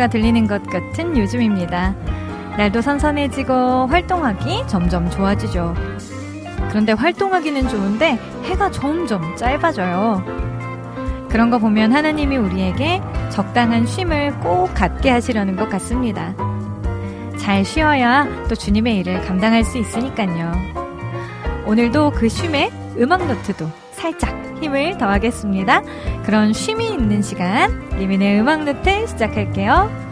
소리가 들리는 것 같은 요즘입니다. 날도 선선해지고 활동하기 점점 좋아지죠. 그런데 활동하기는 좋은데 해가 점점 짧아져요. 그런 거 보면 하나님이 우리에게 적당한 쉼을 꼭 갖게 하시려는 것 같습니다. 잘 쉬어야 또 주님의 일을 감당할 수 있으니까요. 오늘도 그 쉼에 음악 노트도 살짝 힘을 더하겠습니다. 그런 쉼이 있는 시간, 리민의 음악노트 시작할게요.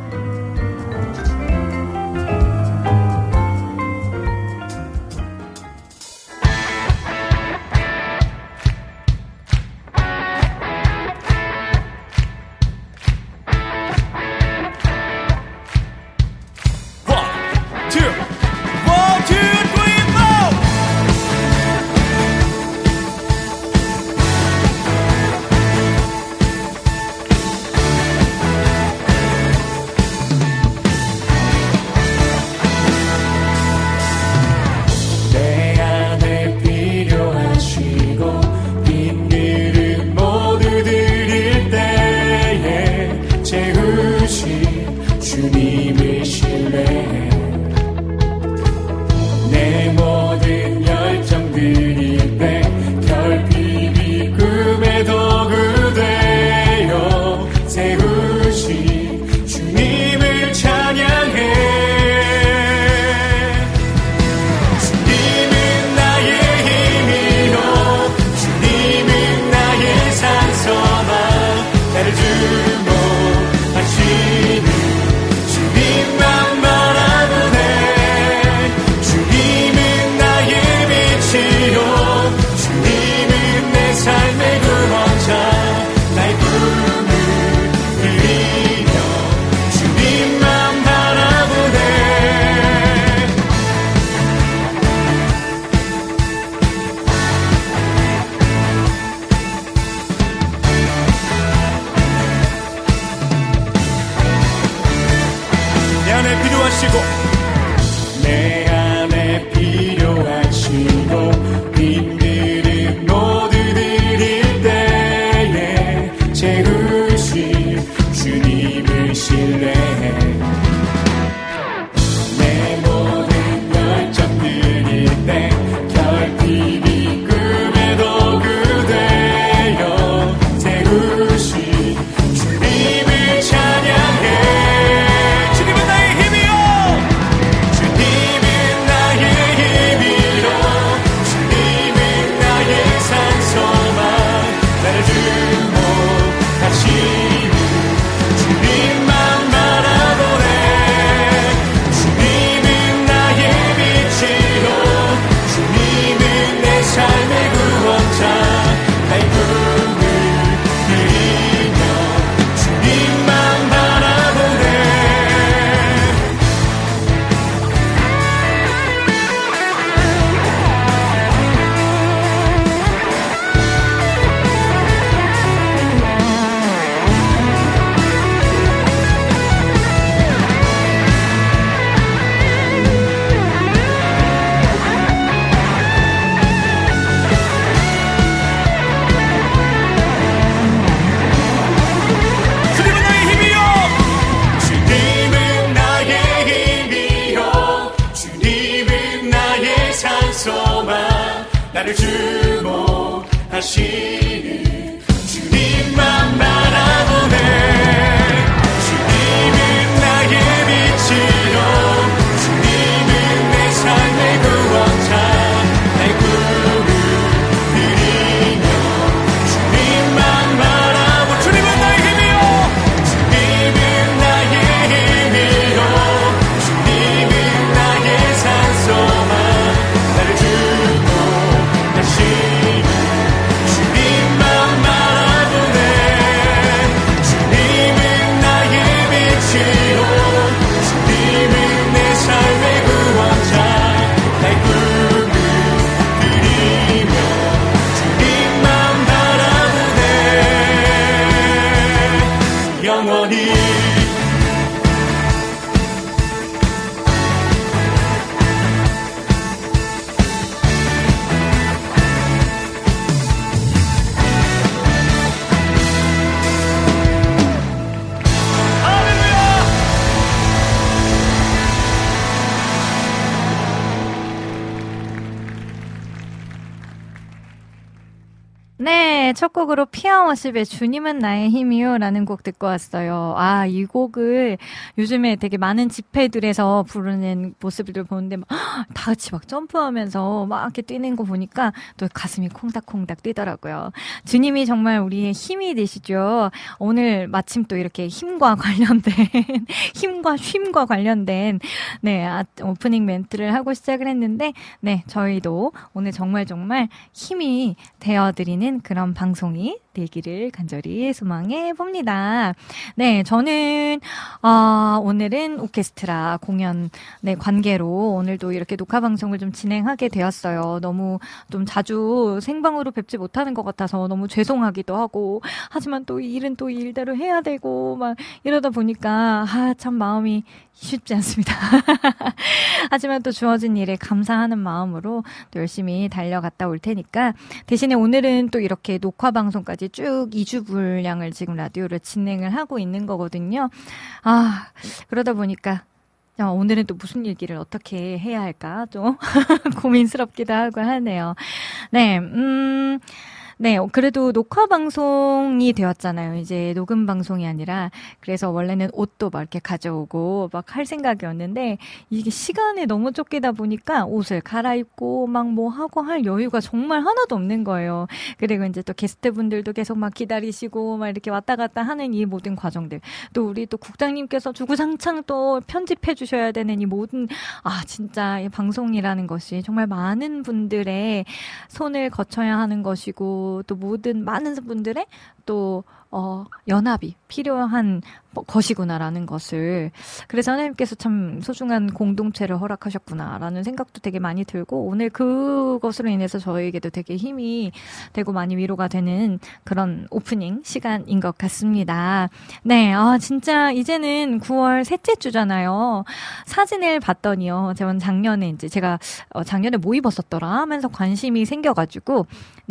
네, 첫 곡으로 피아워십의 주님은 나의 힘이요 라는 곡 듣고 왔어요. 아, 이 곡을 요즘에 되게 많은 집회들에서 부르는 모습을 보는데 막, 다 같이 막 점프하면서 막 이렇게 뛰는 거 보니까 또 가슴이 콩닥콩닥 뛰더라고요. 주님이 정말 우리의 힘이 되시죠. 오늘 마침 또 이렇게 힘과 관련된, 힘과 쉼과 관련된, 네, 아, 오프닝 멘트를 하고 시작을 했는데, 네, 저희도 오늘 정말 정말 힘이 되어드리는 그런 방송이 되기를 간절히 소망해 봅니다. 네, 저는 어, 오늘은 오케스트라 공연 네, 관계로 오늘도 이렇게 녹화 방송을 좀 진행하게 되었어요. 너무 좀 자주 생방으로 뵙지 못하는 것 같아서 너무 죄송하기도 하고 하지만 또 일은 또 일대로 해야 되고 막 이러다 보니까 아, 참 마음이 쉽지 않습니다. 하지만 또 주어진 일에 감사하는 마음으로 또 열심히 달려갔다 올 테니까 대신에 오늘은 또 이렇게 녹화 방송까지 쭉 2주 분량을 지금 라디오를 진행을 하고 있는 거거든요. 아, 그러다 보니까 어, 오늘은 또 무슨 얘기를 어떻게 해야 할까 좀 고민스럽기도 하고 하네요. 네, 음, 네, 그래도 녹화 방송이 되었잖아요. 이제 녹음 방송이 아니라 그래서 원래는 옷도 막 이렇게 가져오고 막 할 생각이었는데 이게 시간이 너무 쫓기다 보니까 옷을 갈아입고 막 뭐 하고 할 여유가 정말 하나도 없는 거예요. 그리고 이제 또 게스트분들도 계속 막 기다리시고 막 이렇게 왔다 갔다 하는 이 모든 과정들 또 우리 또 국장님께서 주구장창 또 편집해 주셔야 되는 이 모든 아 진짜 이 방송이라는 것이 정말 많은 분들의 손을 거쳐야 하는 것이고 또 모든 많은 분들의 또 어, 연합이 필요한 것이구나라는 것을 그래서 하나님께서 참 소중한 공동체를 허락하셨구나라는 생각도 되게 많이 들고 오늘 그것으로 인해서 저에게도 되게 힘이 되고 많이 위로가 되는 그런 오프닝 시간인 것 같습니다. 네, 아 진짜 이제는 9월 셋째 주잖아요. 사진을 봤더니요. 제가 작년에 이제 제가 어, 작년에 뭐 입었었더라 하면서 관심이 생겨가지고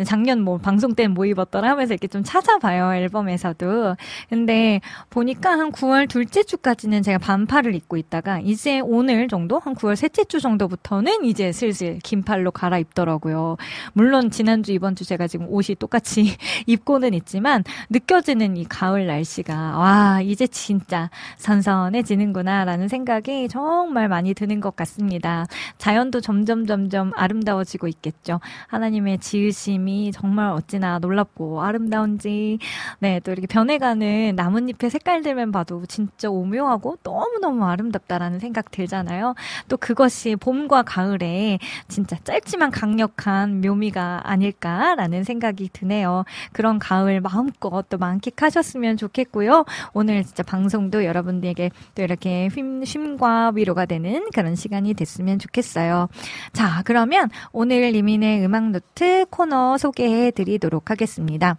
작년 뭐 방송 때는 뭐 입었더라 하면서 이렇게 좀 찾아봐요 앨범 에서도. 근데 보니까 한 9월 둘째 주까지는 제가 반팔을 입고 있다가 이제 오늘 정도 한 9월 셋째 주 정도부터는 이제 슬슬 긴팔로 갈아입더라고요. 물론 지난주 이번 주 제가 지금 옷이 똑같이 입고는 있지만 느껴지는 이 가을 날씨가 와 이제 진짜 선선해지는구나라는 생각이 정말 많이 드는 것 같습니다. 자연도 점점 점점 아름다워지고 있겠죠. 하나님의 지으심이 정말 어찌나 놀랍고 아름다운지 네또 이렇게 변해가는 나뭇잎의 색깔들만 봐도 진짜 오묘하고 너무너무 아름답다라는 생각 들잖아요. 또 그것이 봄과 가을에 진짜 짧지만 강력한 묘미가 아닐까라는 생각이 드네요. 그런 가을 마음껏 또 만끽하셨으면 좋겠고요. 오늘 진짜 방송도 여러분들에게 또 이렇게 쉼, 쉼과 위로가 되는 그런 시간이 됐으면 좋겠어요. 자, 그러면 오늘 리민의 음악노트 코너 소개해 드리도록 하겠습니다.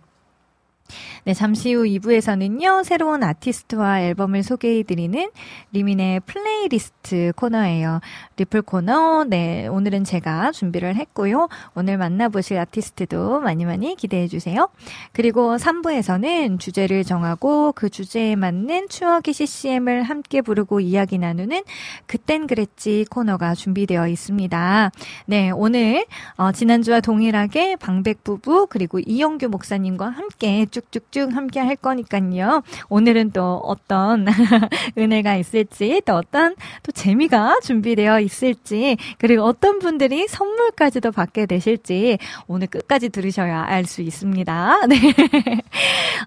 네, 잠시 후 2부에서는요, 새로운 아티스트와 앨범을 소개해드리는 리민의 플레이리스트 코너예요. 리플 코너, 네, 오늘은 제가 준비를 했고요. 오늘 만나보실 아티스트도 많이 많이 기대해주세요. 그리고 3부에서는 주제를 정하고 그 주제에 맞는 추억의 CCM을 함께 부르고 이야기 나누는 그땐 그랬지 코너가 준비되어 있습니다. 네, 오늘, 어, 지난주와 동일하게 방백 부부, 그리고 이영규 목사님과 함께 쭉 쭉쭉 함께 할 거니까요. 오늘은 또 어떤 은혜가 있을지, 또 어떤 또 재미가 준비되어 있을지, 그리고 어떤 분들이 선물까지도 받게 되실지 오늘 끝까지 들으셔야 알 수 있습니다. 네.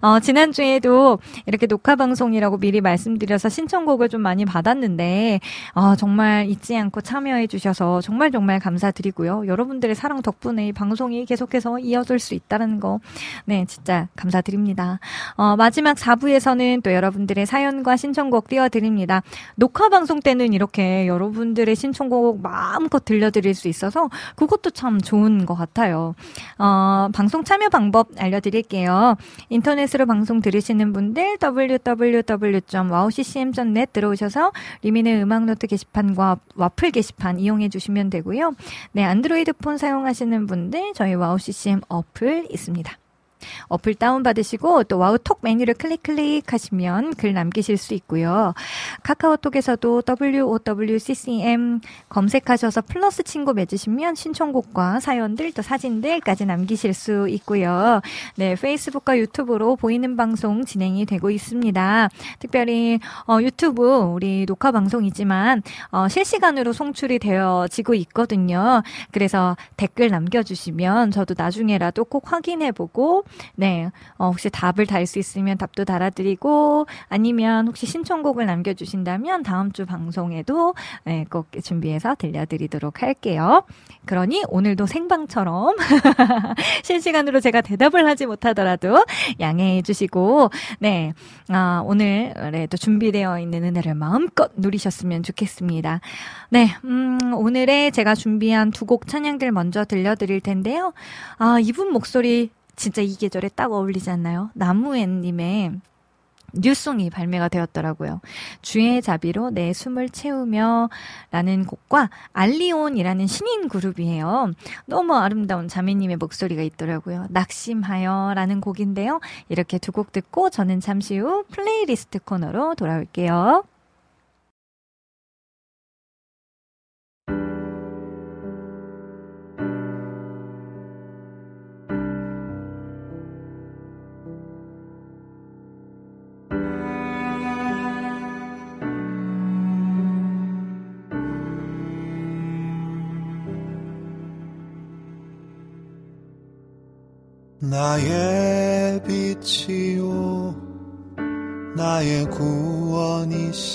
어, 지난주에도 이렇게 녹화 방송이라고 미리 말씀드려서 신청곡을 좀 많이 받았는데, 어, 정말 잊지 않고 참여해 주셔서 정말 정말 감사드리고요. 여러분들의 사랑 덕분에 이 방송이 계속해서 이어질 수 있다는 거, 네, 진짜 감사 감사드립니다. 어, 마지막 4부에서는 또 여러분들의 사연과 신청곡 띄워드립니다. 녹화 방송 때는 이렇게 여러분들의 신청곡 마음껏 들려드릴 수 있어서 그것도 참 좋은 것 같아요. 어, 방송 참여 방법 알려드릴게요. 인터넷으로 방송 들으시는 분들 www.wowccm.net 들어오셔서 리민의 음악노트 게시판과 와플 게시판 이용해 주시면 되고요. 네, 안드로이드 폰 사용하시는 분들 저희 와우CCM 어플 있습니다. 어플 다운받으시고 또 와우톡 메뉴를 클릭 클릭하시면 글 남기실 수 있고요. 카카오톡에서도 WOWCCM 검색하셔서 플러스 친구 맺으시면 신청곡과 사연들 또 사진들까지 남기실 수 있고요. 네, 페이스북과 유튜브로 보이는 방송 진행이 되고 있습니다. 특별히 어, 유튜브 우리 녹화 방송이지만 어, 실시간으로 송출이 되어지고 있거든요. 그래서 댓글 남겨주시면 저도 나중에라도 꼭 확인해보고 네 어, 혹시 답을 달 수 있으면 답도 달아드리고 아니면 혹시 신청곡을 남겨주신다면 다음 주 방송에도 네, 꼭 준비해서 들려드리도록 할게요. 그러니 오늘도 생방처럼 실시간으로 제가 대답을 하지 못하더라도 양해해 주시고 네 아, 오늘에도 준비되어 있는 은혜를 마음껏 누리셨으면 좋겠습니다. 네, 음, 오늘의 제가 준비한 두 곡 찬양들 먼저 들려드릴 텐데요. 아, 이분 목소리 진짜 이 계절에 딱 어울리지 않나요? 나무엔님의 new song이 발매가 되었더라고요. 주의 자비로 내 숨을 채우며 라는 곡과 알리온이라는 신인 그룹이에요. 너무 아름다운 자매님의 목소리가 있더라고요. 낙심하여 라는 곡인데요. 이렇게 두 곡 듣고 저는 잠시 후 플레이리스트 코너로 돌아올게요. 나의 빛이요 나의 구원이시니.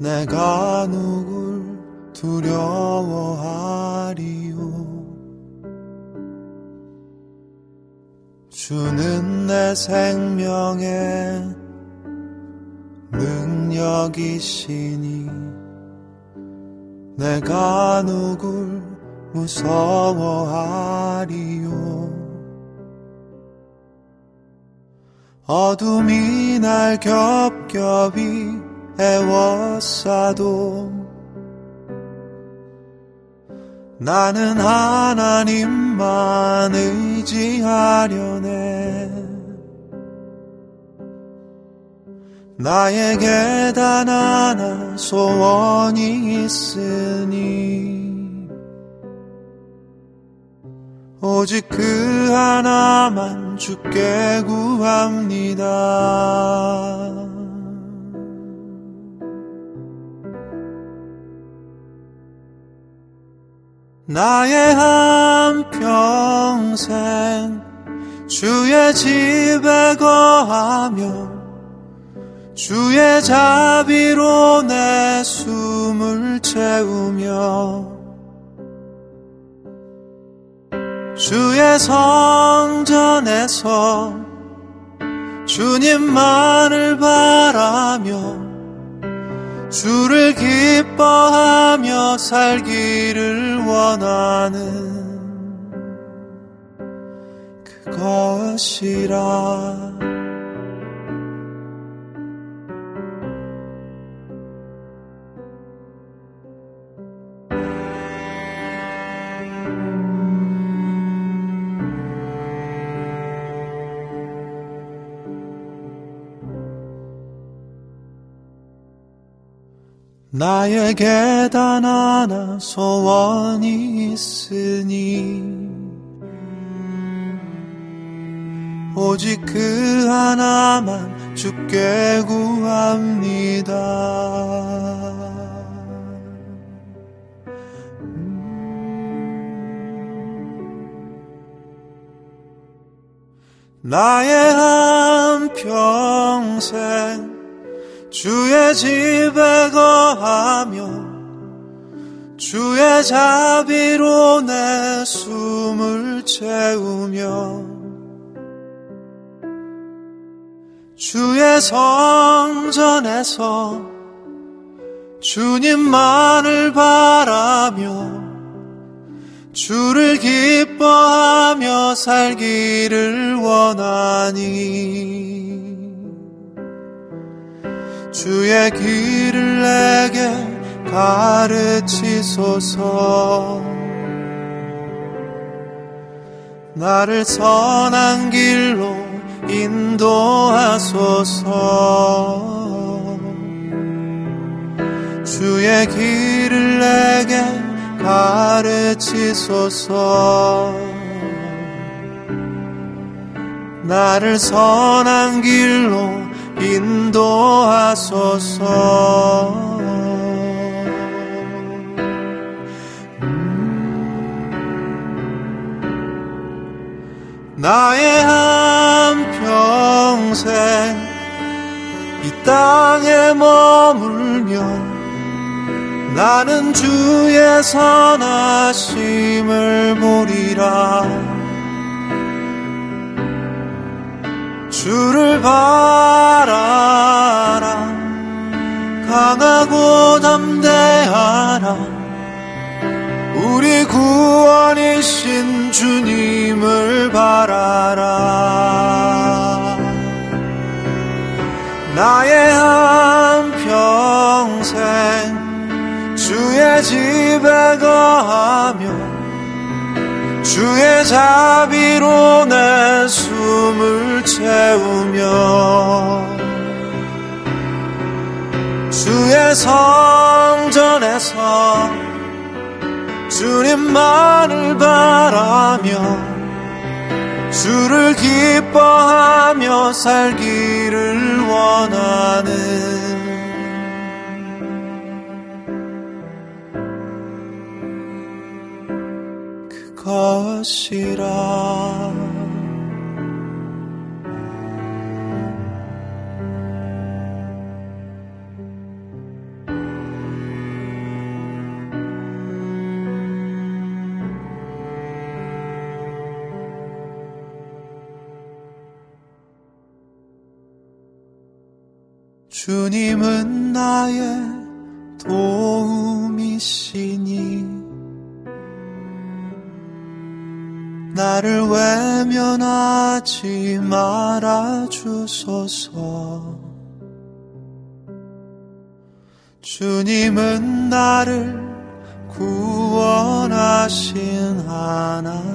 내가 누굴 두려워하리요? 주는 내 생명의 능력이시니. 내가 누굴 무서워하리요. 어둠이 날 겹겹이 애워싸도 나는 하나님만 의지하려네. 나에게 단 하나 소원이 있으니 오직 그 하나만 주께 구합니다. 나의 한 평생 주의 집에 거하며 주의 자비로 내 숨을 채우며 주의 성전에서 주님만을 바라며 주를 기뻐하며 살기를 원하는 그것이라 나에게 단 하나 소원이 있으니 오직 그 하나만 주께 구합니다. 나의 한 평생 주의 집에 거하며 주의 자비로 내 숨을 채우며 주의 성전에서 주님만을 바라며 주를 기뻐하며 살기를 원하니 주의 길을 내게 가르치소서. 나를 선한 길로 인도하소서. 주의 길을 내게 가르치소서. 나를 선한 길로 인도하소서. 나의 한 평생 이 땅에 머물며 나는 주의 선하심을 보리라 주를 바라라. 강하고 담대하라. 우리 구원이신 주님을 바라라. 나의 한평생 주의 집에 거하며 주의 자비로 내 숨을 채우며 주의 성전에서 주님만을 바라며 주를 기뻐하며 살기를 원하는 그것이라. 주님은 나의 도움이시니 나를 외면하지 말아 주소서. 주님은 나를 구원하신 하나님이시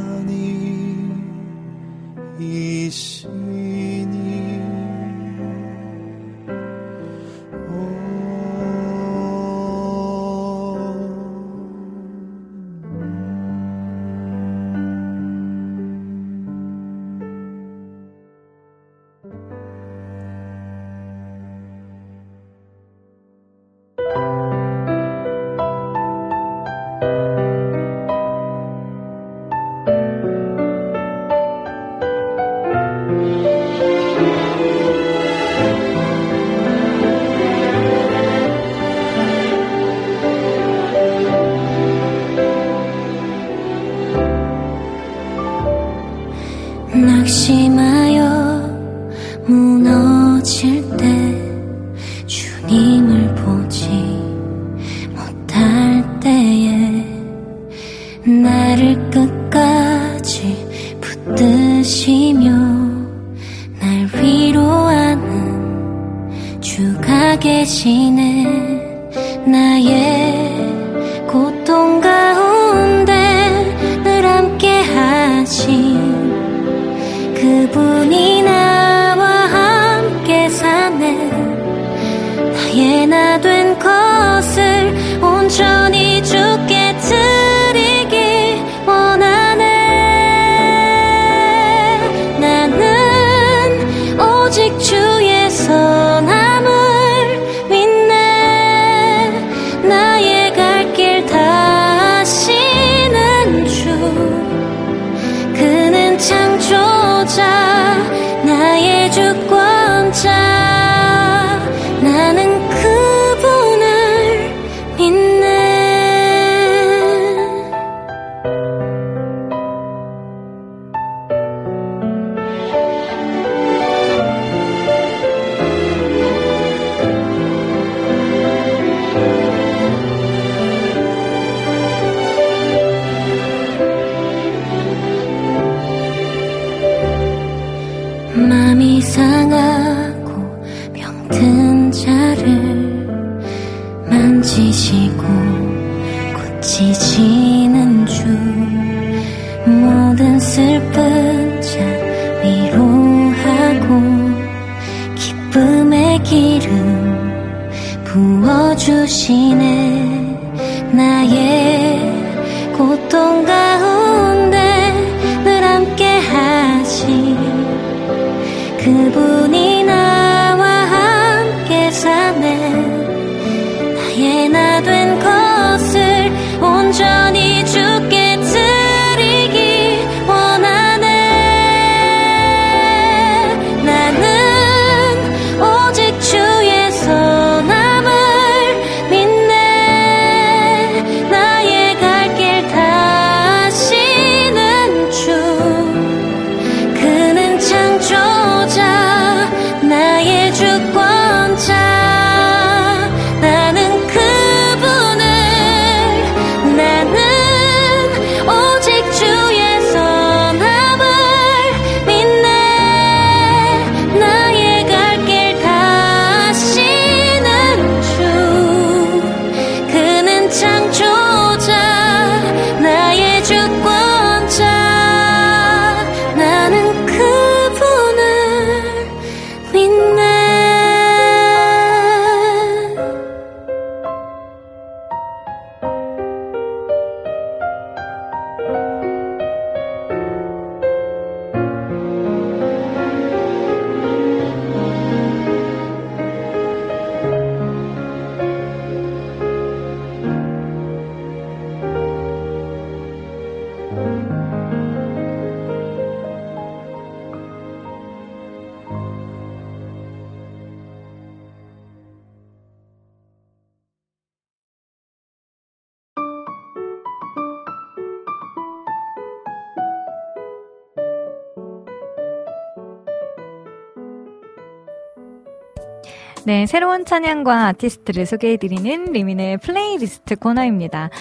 네, 새로운 찬양과 아티스트를 소개해드리는 리민의 플레이리스트 코너입니다.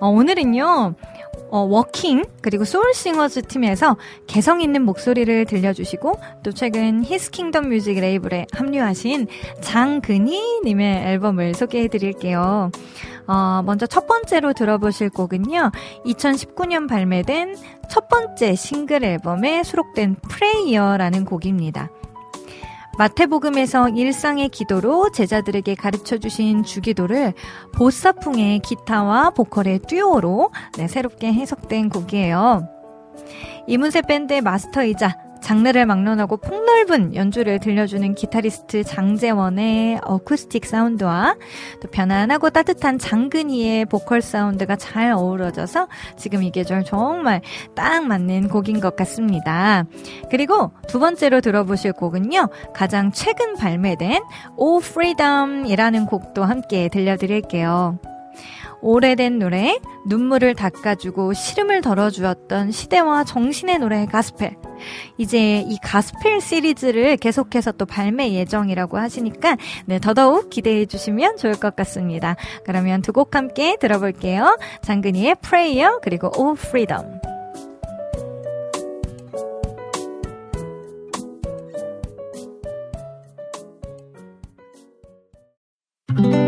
어, 오늘은요, 어, 워킹, 그리고 소울싱어즈 팀에서 개성 있는 목소리를 들려주시고, 또 최근 히스킹덤 뮤직 레이블에 합류하신 장근희 님의 앨범을 소개해드릴게요. 어, 먼저 첫 번째로 들어보실 곡은요, 2019년 발매된 첫 번째 싱글 앨범에 수록된 Prayer라는 곡입니다. 마태복음에서 일상의 기도로 제자들에게 가르쳐 주신 주기도를 보사풍의 기타와 보컬의 듀오로 네, 새롭게 해석된 곡이에요. 이문세 밴드의 마스터이자 장르를 막론하고 폭넓은 연주를 들려주는 기타리스트 장재원의 어쿠스틱 사운드와 또 편안하고 따뜻한 장근희의 보컬 사운드가 잘 어우러져서 지금 이 계절 정말 딱 맞는 곡인 것 같습니다. 그리고 두 번째로 들어보실 곡은요. 가장 최근 발매된 O Freedom이라는 곡도 함께 들려드릴게요. 오래된 노래, 눈물을 닦아주고 시름을 덜어주었던 시대와 정신의 노래 가스펠. 이제 이 가스펠 시리즈를 계속해서 또 발매 예정이라고 하시니까 네, 더더욱 기대해 주시면 좋을 것 같습니다. 그러면 두 곡 함께 들어볼게요. 장근희의 Prayer 그리고 O Freedom. Father,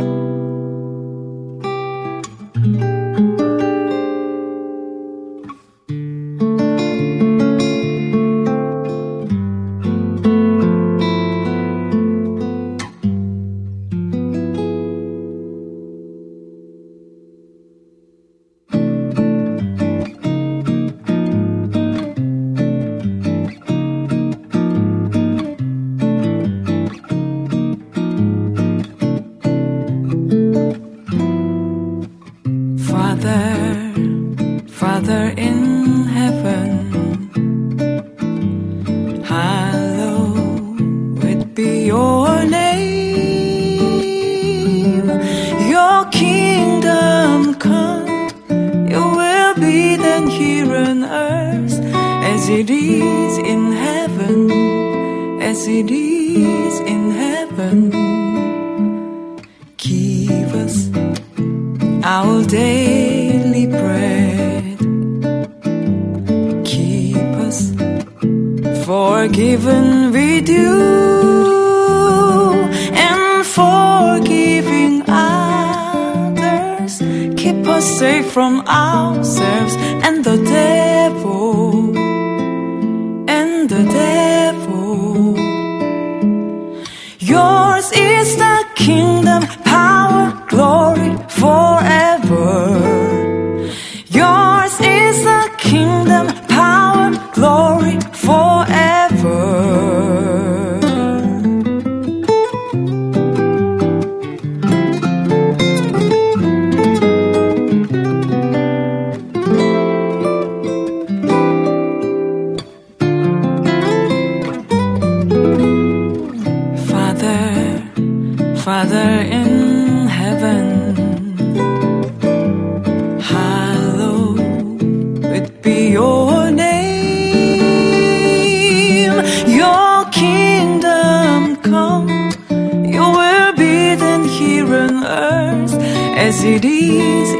In heaven, it be your name. Your kingdom come, you will be then here on earth as it is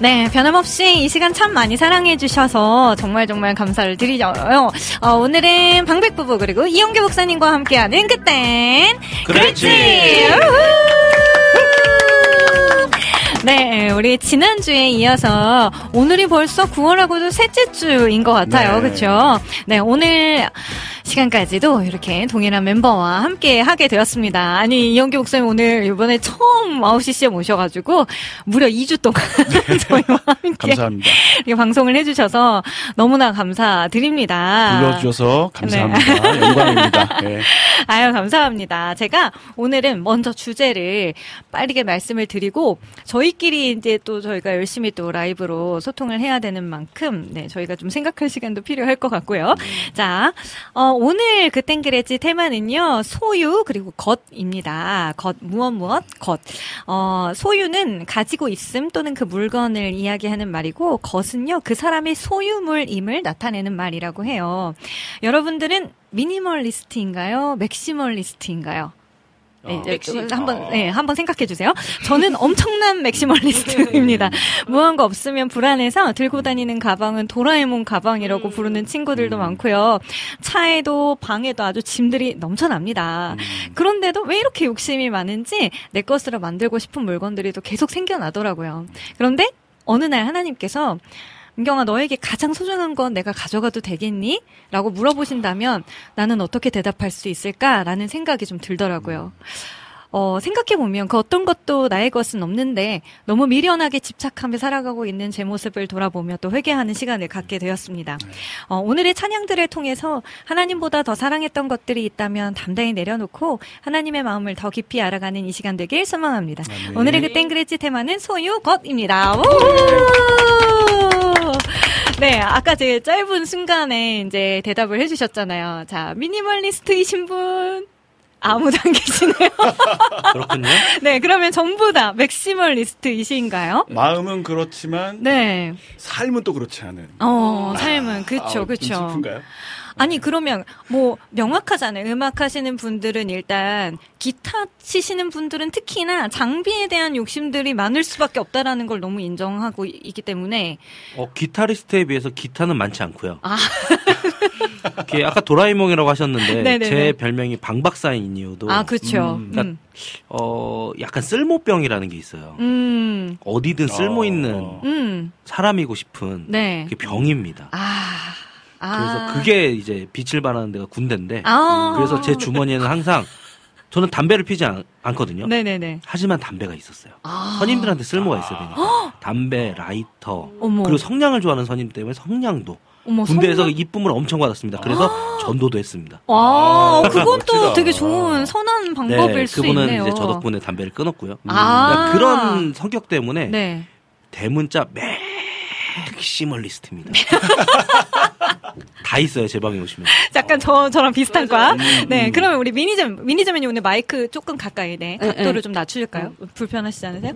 네, 변함없이 이 시간 참 많이 사랑해주셔서 정말 정말 감사를 드리죠요. 어, 오늘은 방백부부 그리고 이영규 목사님과 함께하는 그땐 그랬지. 우후! 네, 우리 지난주에 이어서 오늘이 벌써 9월하고도 셋째 주인 것 같아요. 네. 그렇죠? 네, 오늘 시간까지도 이렇게 동일한 멤버와 함께 하게 되었습니다. 아니, 이영규 목사님 오늘 이번에 처음 9시에 모셔가지고 무려 2주 동안 저희와 함께 감사합니다. 방송을 해주셔서 너무나 감사드립니다. 불러주셔서 감사합니다. 영광입니다. 예. 아유, 감사합니다. 제가 오늘은 먼저 주제를 빠르게 말씀을 드리고, 저희 끼리 이제 또 저희가 열심히 또 라이브로 소통을 해야 되는 만큼, 네, 저희가 좀 생각할 시간도 필요할 것 같고요. 자, 어, 오늘 그 땡그레지 테마는요, 소유, 그리고 겉입니다. 겉, 무엇, 무엇, 겉. 어, 소유는 가지고 있음 또는 그 물건을 이야기하는 말이고, 것은요, 그 사람의 소유물임을 나타내는 말이라고 해요. 여러분들은 minimalist인가요? maximalist인가요? 네, 이제 또 한번 네, 한번 생각해 주세요. 저는 엄청난 maximalist입니다. 무언가 없으면 불안해서 들고 다니는 가방은 도라에몽 가방이라고 부르는 친구들도 많고요. 차에도 방에도 아주 짐들이 넘쳐납니다. 그런데도 왜 이렇게 욕심이 많은지 내 것으로 만들고 싶은 물건들이 또 계속 생겨나더라고요. 그런데 어느 날 하나님께서 은경아, 너에게 가장 소중한 건 내가 가져가도 되겠니? 라고 물어보신다면 나는 어떻게 대답할 수 있을까라는 생각이 좀 들더라고요. 어, 생각해보면 그 어떤 것도 나의 것은 없는데 너무 미련하게 집착하며 살아가고 있는 제 모습을 돌아보며 또 회개하는 시간을 갖게 되었습니다. 어, 오늘의 찬양들을 통해서 하나님보다 더 사랑했던 것들이 있다면 담대히 내려놓고 하나님의 마음을 더 깊이 알아가는 이 시간 되길 소망합니다. 아멘. 오늘의 그 땡그레지 테마는 소유 것입니다. 우! 네, 아까 제 짧은 순간에 이제 대답을 해주셨잖아요. 자, 미니멀리스트이신 분. 아무도 안 계시네요. 그렇군요. 네, 그러면 전부 다 맥시멀리스트이신가요? 마음은 그렇지만 네. 삶은 또 그렇지 않은. 어, 삶은 그쵸, 아, 좀 그쵸. 슬픈가요? 아니 그러면 뭐 명확하잖아요. 음악 하시는 분들은 일단 기타 치시는 분들은 특히나 장비에 대한 욕심들이 많을 수밖에 없다라는 걸 너무 인정하고 이- 있기 때문에 어, 기타리스트에 비해서 기타는 많지 않고요. 아. 아까 도라에몽이라고 하셨는데 네네네. 제 별명이 방박사인 이유도 아 그렇죠. 음, 그러니까 어, 약간 쓸모병이라는 게 있어요. 음, 어디든 쓸모 있는 어. 음, 사람이고 싶은 네. 그게 병입니다. 아, 아. 그래서 그게 이제 빛을 발하는 데가 군대인데 아. 그래서 제 주머니에는 항상 저는 담배를 피지 않, 않거든요. 네네네. 하지만 담배가 있었어요. 아. 선임들한테 쓸모가 있어야 되니까. 담배, 라이터. 어머. 그리고 성냥을 좋아하는 선임 때문에 성냥도. 어머, 군대에서 성냥- 이쁨을 엄청 받았습니다. 그래서 전도도 했습니다. 와, 아, 그건 또. 되게 좋은 선한 방법일 네, 수 그분은 있네요. 이제 저 덕분에 담배를 끊었고요. 아. 그러니까 그런 성격 때문에 네. 대문자 maximalist입니다. 다 있어요, 제 방에 오시면. 약간 저 저랑 비슷한 과. 음, 네, 그러면 우리 미니점 미니점이 오늘 마이크 조금 가까이 네 네, 각도를 네. 좀 낮추실까요? 불편하시지 않으세요?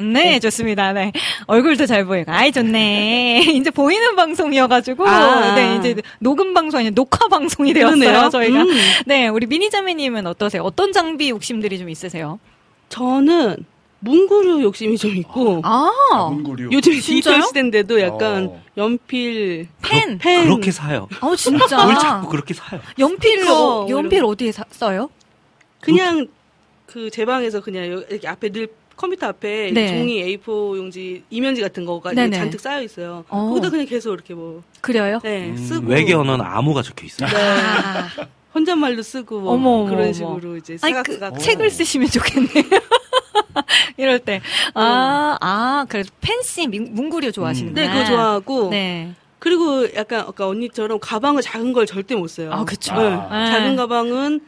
네, 좋습니다. 네. 얼굴도 잘 보이고. 아이, 좋네. 이제 보이는 방송이어가지고. 아. 네, 이제 녹음 방송이 아니라 녹화 방송이 되었어요, 그러네요. 저희가. 음. 네, 우리 미니자매님은 어떠세요? 어떤 장비 욕심들이 좀 있으세요? 저는 문구류 욕심이 좀 있고 아, 문구류. 요즘? 디지털 시대인데도 약간 어. 연필, 펜. 펜 그렇게 사요. 어 진짜. 뭘 자꾸 그렇게 사요? 연필로 연필 어디에 사- 써요? 그냥 그 제 방에서 그냥 여- 이렇게 앞에 늘 컴퓨터 앞에 네. 종이 A4 용지 이면지 같은 거가 네네. 잔뜩 쌓여 있어요. 어. 거기다 그냥 계속 이렇게 뭐 그래요? 네, 음. 쓰고 외계 언어는 암호가 적혀 있어요. 네. 아, 혼잣말로 쓰고 뭐 어머, 어머, 그런 어머. 식으로 이제 아니 사각사각 그 책을 쓰시면 좋겠네요. 이럴 때. 아, 아, 그래서 민- 문구류 좋아하시는구나. 네, 그거 좋아하고 네. 그리고 약간 아까 언니처럼 가방을 작은 걸 절대 못 써요. 아, 그쵸. 네. 아. 작은 가방은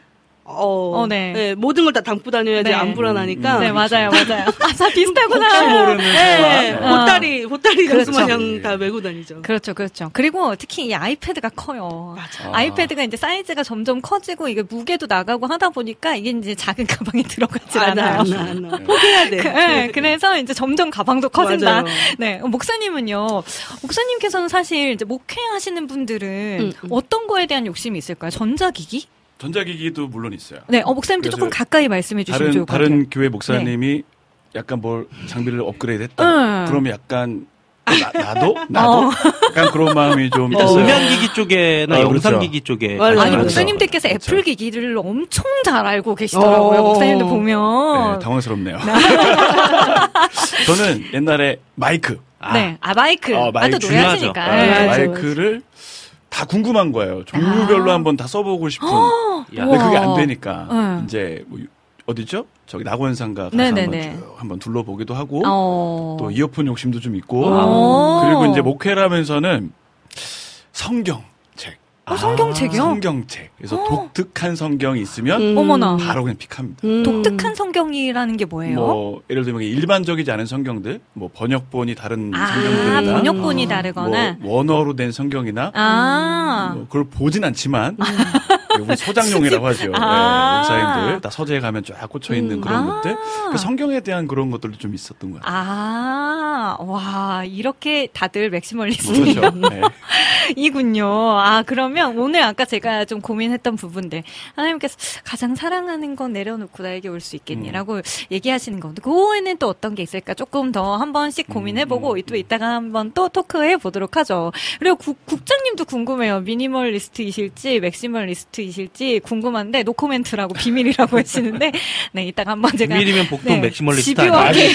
어, 어, 네. 네, 모든 걸 다 담고 다녀야지 네. 안 불안하니까. 네, 맞아요, 맞아요. 아, 다 비슷하구나. 모르는 네, 생활. 보따리, 보따리 그렇죠. 장수 마냥 다 메고 다니죠. 그렇죠, 그렇죠. 그리고 특히 이 아이패드가 커요. 맞아. 아. 아이패드가 이제 사이즈가 점점 커지고 이게 무게도 나가고 하다 보니까 이게 이제 작은 가방에 들어가질 안 와, 않아요. 안 와, 안 와. 포기해야 돼. 그, 네, 그래서 이제 점점 가방도 커진다. 맞아요. 네, 목사님은요. 목사님께서는 사실 이제 목회하시는 분들은 음, 음. 어떤 거에 대한 욕심이 있을까요? 전자기기? 전자기기도 물론 있어요. 네, 어, 목사님도 조금 가까이 말씀해 주시면 다른 좋을 것 같아요. 다른 교회 목사님이 약간 뭘 장비를 업그레이드 했다. 응. 그러면 약간 나, 도 나도 어. 약간 그런 마음이 좀 일단 있어요. 음향기기 쪽에나 어, 영상기기 쪽에 맞아요. 아니, 그렇죠. 목사님들께서 그렇죠. 애플 기기를 엄청 잘 알고 계시더라고요. 어. 목사님들 보면. 네, 당황스럽네요. 저는 옛날에 마이크, 아, 네. 아, 마이크. 어, 아, 또 마이크 노래하시니까. 중요하죠. 네. 아, 맞아, 마이크를 다 궁금한 거예요. 종류별로 아. 한번 다 써보고 싶은. 야, 근데 그게 안. 되니까 네. 이제 뭐 어디죠? 저기 낙원상가 가서 네네네. 한번 쭉 한번 둘러보기도 하고 어. 또 이어폰 욕심도 좀 있고 어. 그리고 이제 목회라면서는 성경책, 어, 성경책이요? 성경책. 그래서 어. 독특한 성경이 있으면 음. 어머나. 바로 그냥 픽합니다. 음. 독특한 성경이라는 게 뭐예요? 뭐 예를 들면 일반적이지 않은 성경들, 뭐 번역본이 다른 아, 성경들이나 번역본이 어. 다르거나. 뭐 원어로 된 성경이나 아. 뭐 그걸 보진 않지만 우리 소장용이라고 하죠. 아. 네, 목사님들 다 서재에 가면 쫙 꽂혀 있는 음. 그런 아. 것들. 그 성경에 대한 그런 것들도 좀 있었던 것 같아요. 아, 와, 이렇게 다들 maximalist. 그렇죠. 네. 이군요. 아, 그러면 오늘 아까 제가 좀 고민했던 부분들. 하나님께서 가장 사랑하는 건 내려놓고 나에게 올 수 있겠니? 음. 라고 얘기하시는 건데, 그거에는 또 어떤 게 있을까? 조금 더 한 번씩 고민해보고, 음, 음, 또 이따가 한번 또 토크해 보도록 하죠. 그리고 국, 국장님도 궁금해요. minimalist이실지, maximalist이실지 궁금한데, 노코멘트라고 비밀이라고 하시는데, 네, 이따가 한번 제가. 비밀이면 보통 네, maximalist 아니에요?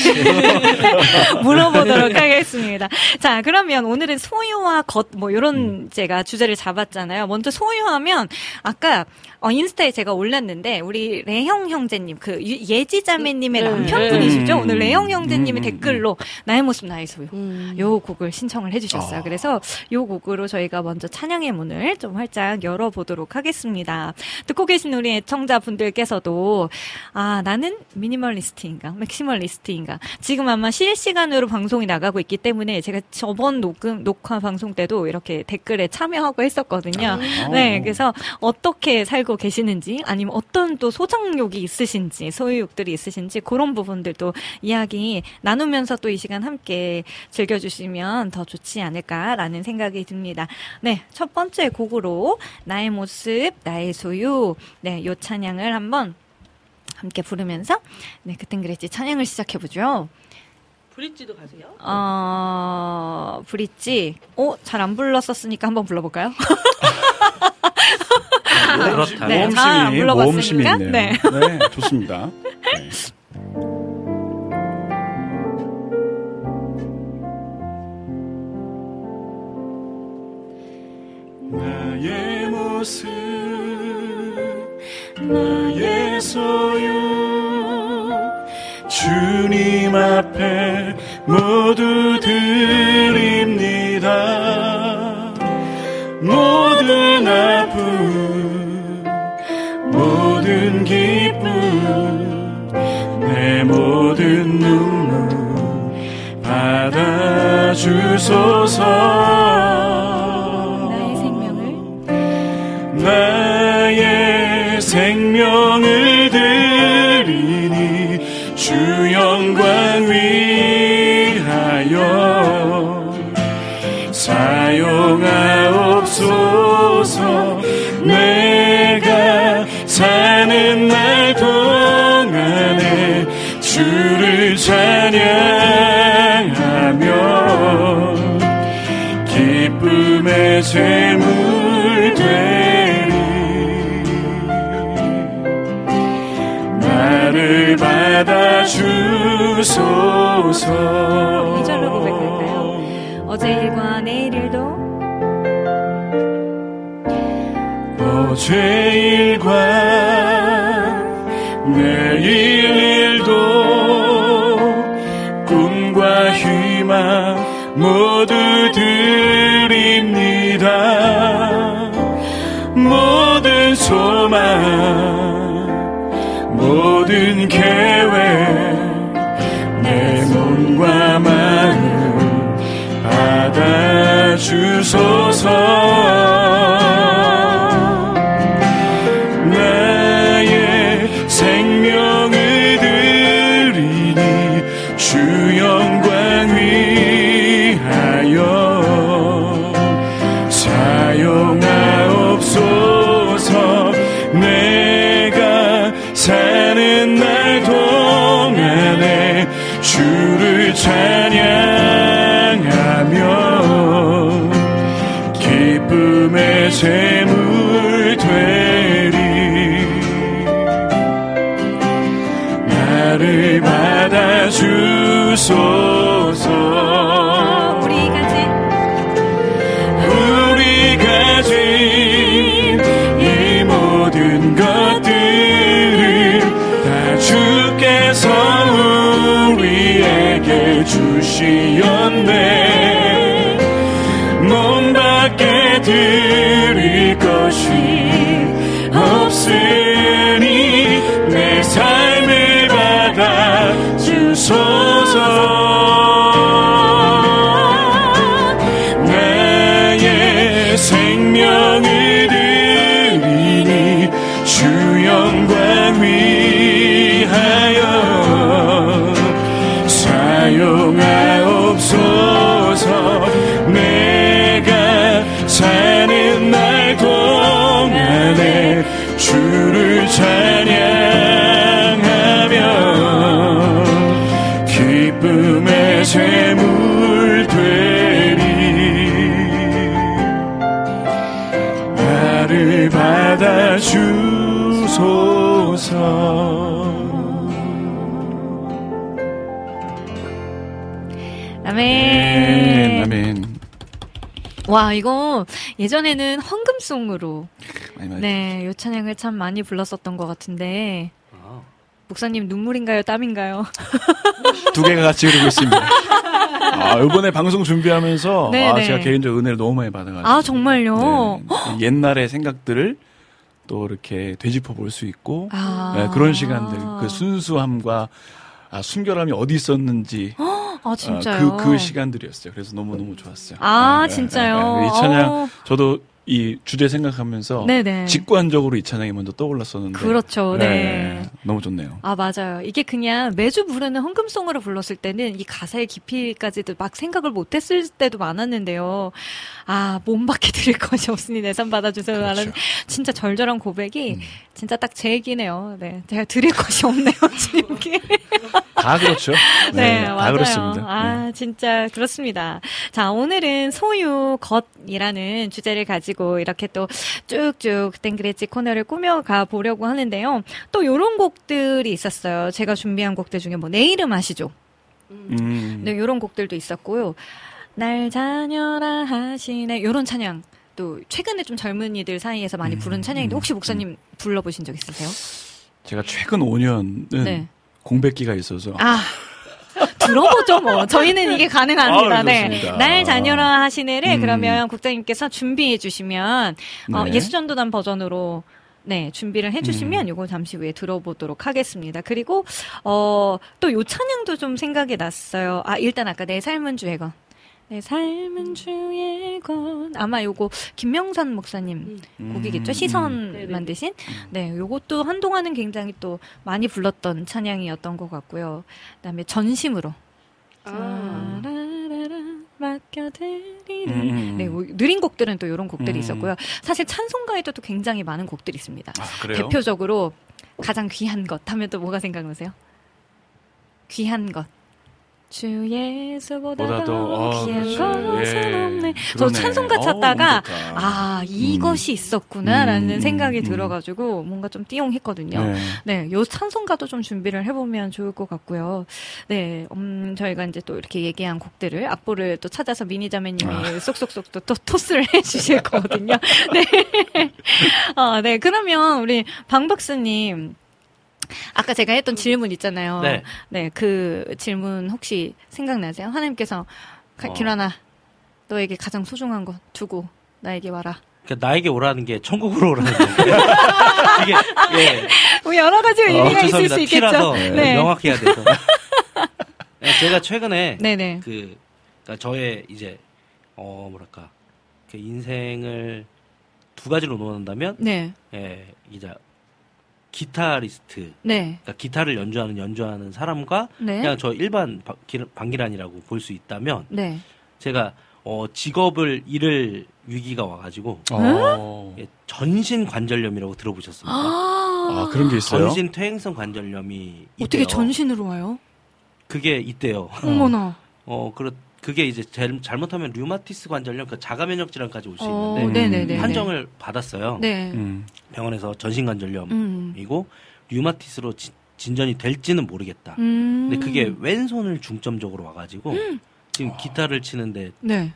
물어보도록 하겠습니다. 자, 그러면 오늘은 소유와 겉, 뭐, 요런 음. 제가 주제를 잡았잖아요. 먼저 소유하면, 아까, 어, 인스타에 제가 올렸는데, 우리 레형 형제님, 그, 유- 예지 자매님의 네. 남편분이시죠? 음. 오늘 레형 형제님의 음, 음, 댓글로, 나의 모습, 나의 소유. 음. 요 곡을 신청을 해주셨어요. 아. 그래서 요 곡으로 저희가 먼저 찬양의 문을 좀 활짝 열어보도록 하겠습니다. 듣고 계신 우리 애청자분들께서도 아 나는 minimalist인가 maximalist인가 지금 아마 실시간으로 방송이 나가고 있기 때문에 제가 저번 녹음 녹화 방송 때도 이렇게 댓글에 참여하고 했었거든요. 네, 그래서 어떻게 살고 계시는지 아니면 어떤 또 소장욕이 있으신지 소유욕들이 있으신지 그런 부분들도 이야기 나누면서 또 이 시간 함께 즐겨주시면 더 좋지 않을까라는 생각이 듭니다. 네, 첫 번째 곡으로 나의 모습, 나의 소유, 네, 요 찬양을 한번 함께 부르면서 네, 그땐 그랬지 찬양을 시작해 보죠. 브릿지도 가세요? 어, 브릿지. 어, 잘 안 불렀었으니까 한번 불러볼까요? 그렇다. 네. 모험심이? 모험심이 있네요. 네. 네, 좋습니다. 네. 나의 모습, 나의 소유, 주님 앞에 모두 드립니다. 모든 아픔, 모든 기쁨, 내 모든 눈물 받아주소서. 나의 생명을 나의 생명을 드리니 주영 주소서 이 절로 고백할까요? 어제 일과 내일 일도 어제 일과 내일 일도 꿈과 희망 모두 드립니다 모든 소망 모든 계획 주소서 와, 이거 예전에는 많이 많이 네, 요 찬양을 참 많이 불렀었던 것 같은데 아, 목사님 눈물인가요, 땀인가요? 두 개가 같이 흐르고 있습니다. 아, 이번에 방송 준비하면서 아, 네네. 제가 개인적으로 은혜를 너무 많이 받아가지고 아, 정말요? 네, 옛날의 생각들을 또 이렇게 되짚어 볼 수 있고 아. 네, 그런 시간들 그 순수함과 아, 순결함이 어디 있었는지 아, 진짜요? 그, 그 시간들이었어요. 그래서 너무너무 좋았어요. 아, 네, 진짜요? 네, 네. 이 찬양, 어. 저도 이 주제 생각하면서 네네. 직관적으로 이 찬양이 먼저 떠올랐었는데. 그렇죠, 네. 너무 좋네요. 아, 맞아요. 이게 그냥 매주 부르는 헌금송으로 불렀을 때는 이 가사의 깊이까지도 막 생각을 못 했을 때도 많았는데요. 아, 몸 밖에 드릴 것이 없으니 내산 받아주세요. 그렇죠. 라는 진짜 절절한 고백이 음. 진짜 딱 제 얘기네요. 네. 제가 드릴 것이 없네요, 주님께. 다 그렇죠. 네, 다 맞아요. 그렇습니다. 네. 아, 진짜 그렇습니다. 자, 오늘은 소유 겉이라는 주제를 가지고 이렇게 또 쭉쭉 땡그레지 코너를 꾸며가 보려고 하는데요. 또 요런 곡들이 있었어요. 제가 준비한 곡들 중에 뭐, 내 이름 아시죠? 음. 네, 요런 곡들도 있었고요. 날 자녀라 하시네. 요런 찬양. 또 최근에 좀 젊은이들 사이에서 많이 부른 음, 찬양인데 음, 혹시 목사님 불러보신 적 있으세요? 제가 최근 5년은 네. 공백기가 있어서 아. 들어보죠, 뭐. 저희는 이게 가능합니다. 아, 네. 날 자녀라 하시네를 음. 그러면 국장님께서 준비해 주시면, 어, 네. 예수전도단 버전으로 네, 준비를 해주시면 음. 요거 잠시 후에 들어보도록 하겠습니다. 그리고, 어, 또 요 찬양도 좀 생각이 났어요. 아, 일단 아까 내 삶은 주의 건. 내 삶은 주의 건. 아마 요거 김명산 목사님 음. 곡이겠죠? 시선 네네. 만드신? 네, 요것도 한동안은 굉장히 또 많이 불렀던 찬양이었던 것 같고요. 그 다음에 전심으로. 아. 음. 네, 뭐 느린 곡들은 또 이런 곡들이 음. 있었고요. 사실 찬송가에도 또 굉장히 많은 곡들이 있습니다. 아, 그래요? 대표적으로 가장 귀한 것 하면 또 뭐가 생각나세요? 귀한 것. 주 예수보다 더 아, 귀한. 것은 예. 없네. 네. 저. 찬송가 어, 찾다가 좋다. 아 이것이 있었구나라는 음, 음, 생각이 음. 들어가지고 뭔가 좀 띠용했거든요. 네. 네, 요 찬송가도 좀 준비를 해보면 좋을 것 같고요. 네, 음, 저희가 이제 또 이렇게 얘기한 곡들을 악보를 또 찾아서 미니자매님이 아. 쏙쏙쏙 또, 또 토스를 해주실 거거든요. 네. 어, 네, 그러면 우리 방 박스님. 아까 제가 했던 질문 있잖아요. 네. 네, 그 질문 혹시 생각나세요? 하나님께서 가- 어. 기란아, 너에게 가장 소중한 것 두고 나에게 와라. 그러니까 나에게 오라는 게 천국으로 오라는 게 이게 예. 뭐 여러 가지 의미가 있을 죄송합니다. 수 있겠죠. 네. 명확해야 돼서. 네, 제가 최근에 네네. 그 그러니까 저의 이제 어 뭐랄까 그 인생을 두 가지로 놓는다면 네. 예 이제 기타리스트 네. 그러니까 기타를 연주하는 연주하는 사람과 네. 그냥 저 일반 방기란이라고 볼 수 있다면 네. 제가 어 직업을 잃을 위기가 와가지고 어. 예, 전신 관절염이라고 들어보셨습니까? 아, 그런 게 있어요? 전신 퇴행성 관절염이 어떻게 있대요. 전신으로 와요? 그게 있대요. 어머나. 어, 그 그게 이제 잘, 잘못하면 류마티스 관절염, 그 자가 면역 질환까지 올수 어, 있는데 네네네. 판정을 받았어요. 네. 음. 병원에서 전신 관절염이고 음. 류마티스로 지- 진전이 될지는 모르겠다. 음. 근데 그게 왼손을 중점적으로 와가지고 지금 기타를 치는데 네.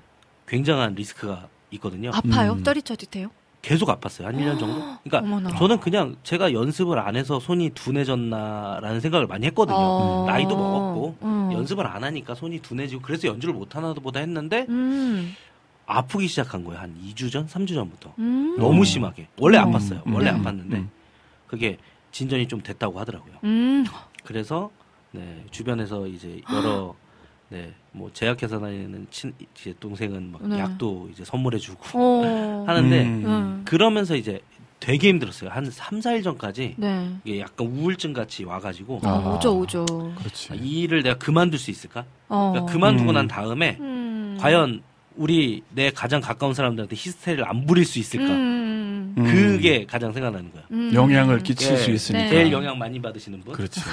굉장한 리스크가 있거든요. 아파요? 음. 떠리쳐짓해요? 계속 아팠어요. 한 1년 정도? 그러니까 어머나. 저는 그냥 제가 연습을 안 해서 손이 둔해졌나라는 생각을 많이 했거든요. 어. 나이도 먹었고 음. 연습을 안 하니까 손이 둔해지고 그래서 연주를 못 하나 보다 했는데 음. 아프기 시작한 거예요. 한 2주 전, 3주 전부터. 음. 너무 심하게. 원래 음. 아팠어요. 원래 음. 아팠는데 음. 그게 진전이 좀 됐다고 하더라고요. 음. 그래서 네, 주변에서 이제 여러 네, 뭐 제약회사 다니는 친 제 동생은 막 네. 약도 이제 선물해 주고 어. 하는데 음. 음. 그러면서 이제 되게 힘들었어요. 한 3, 4일 전까지 네. 이게 약간 우울증 같이 와가지고 아, 아. 오죠, 오죠. 그렇지. 아, 이 일을 내가 그만둘 수 있을까? 어. 그러니까 그만두고 음. 난 다음에 음. 과연 우리 내 가장 가까운 사람들한테 히스테리를 안 부릴 수 있을까? 음. 음. 그게 가장 생각나는 거예요. 음. 영향을 끼칠 예, 수 있으니까. 네. 제일 영향 많이 받으시는 분. 그렇지.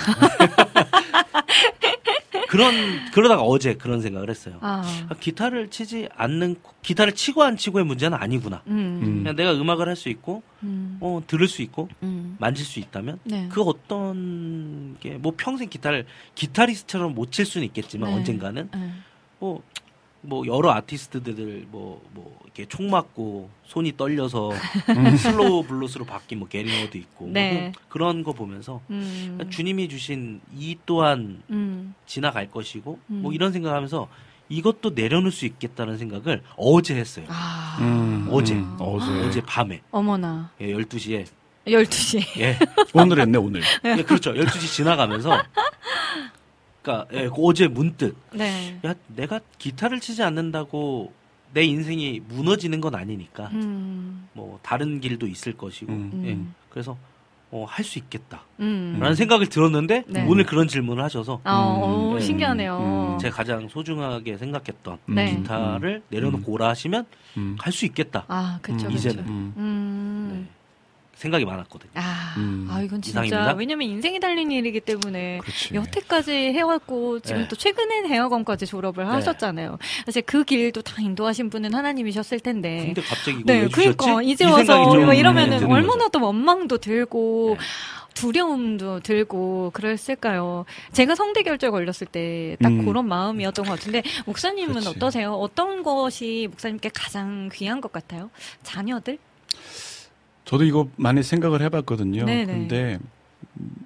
그런 그러다가 어제 그런 생각을 했어요. 아. 아, 기타를 치지 않는 기타를 치고 안 치고의 문제는 아니구나. 음. 음. 그냥 내가 음악을 할 수 있고 음. 어 들을 수 있고 음. 만질 수 있다면 네. 그 어떤 게 뭐 평생 기타를 기타리스트처럼 못 칠 수는 있겠지만 네. 언젠가는 네. 뭐, 뭐 여러 아티스트들 뭐, 뭐 이렇게 총 맞고 손이 떨려서 slow 블루스로 바뀐 뭐 게리 무어도 있고 네. 뭐 그런 거 보면서 음. 주님이 주신 이 또한 음. 지나갈 것이고 음. 뭐 이런 생각하면서 이것도 내려놓을 수 있겠다는 생각을 어제 했어요. 아. 음, 어제. 음, 어제. 어제 밤에 어머나. 예, 12시에 12시. 예, 오늘 했네, 오늘. 예 그렇죠. 12시 지나가면서 그러니까 예, 그 어제 문득 네. 야 내가 기타를 치지 않는다고 내 인생이 무너지는 건 아니니까 음. 뭐 다른 길도 있을 것이고 음. 예, 음. 그래서 어, 할 수 있겠다라는 음. 생각을 들었는데 네. 오늘 그런 질문을 하셔서 아, 어, 음. 신기하네요. 음. 제가 가장 소중하게 생각했던 네. 기타를 내려놓고 오라 하시면 음. 갈수 있겠다 아, 그쵸, 음. 그쵸. 이제는. 음. 음. 네. 생각이 많았거든요. 아, 음. 아, 이건 진짜, 이상입니다. 왜냐면 인생이 달린 일이기 때문에. 그렇지. 여태까지 해왔고, 지금 네. 또 최근에 대학원까지 졸업을 네. 하셨잖아요. 사실 그 길도 다 인도하신 분은 하나님이셨을 텐데. 근데 갑자기 이거 네, 왜 그러니까? 이제 이 와서 네, 이러면은 얼마나 거죠. 또 원망도 들고 네. 두려움도 들고 그랬을까요? 제가 성대 결절 걸렸을 때딱 음. 그런 마음이었던 것 같은데 목사님은 그렇지. 어떠세요? 어떤 것이 목사님께 가장 귀한 것 같아요? 자녀들? 저도 이거 많이 생각을 해봤거든요. 네네. 근데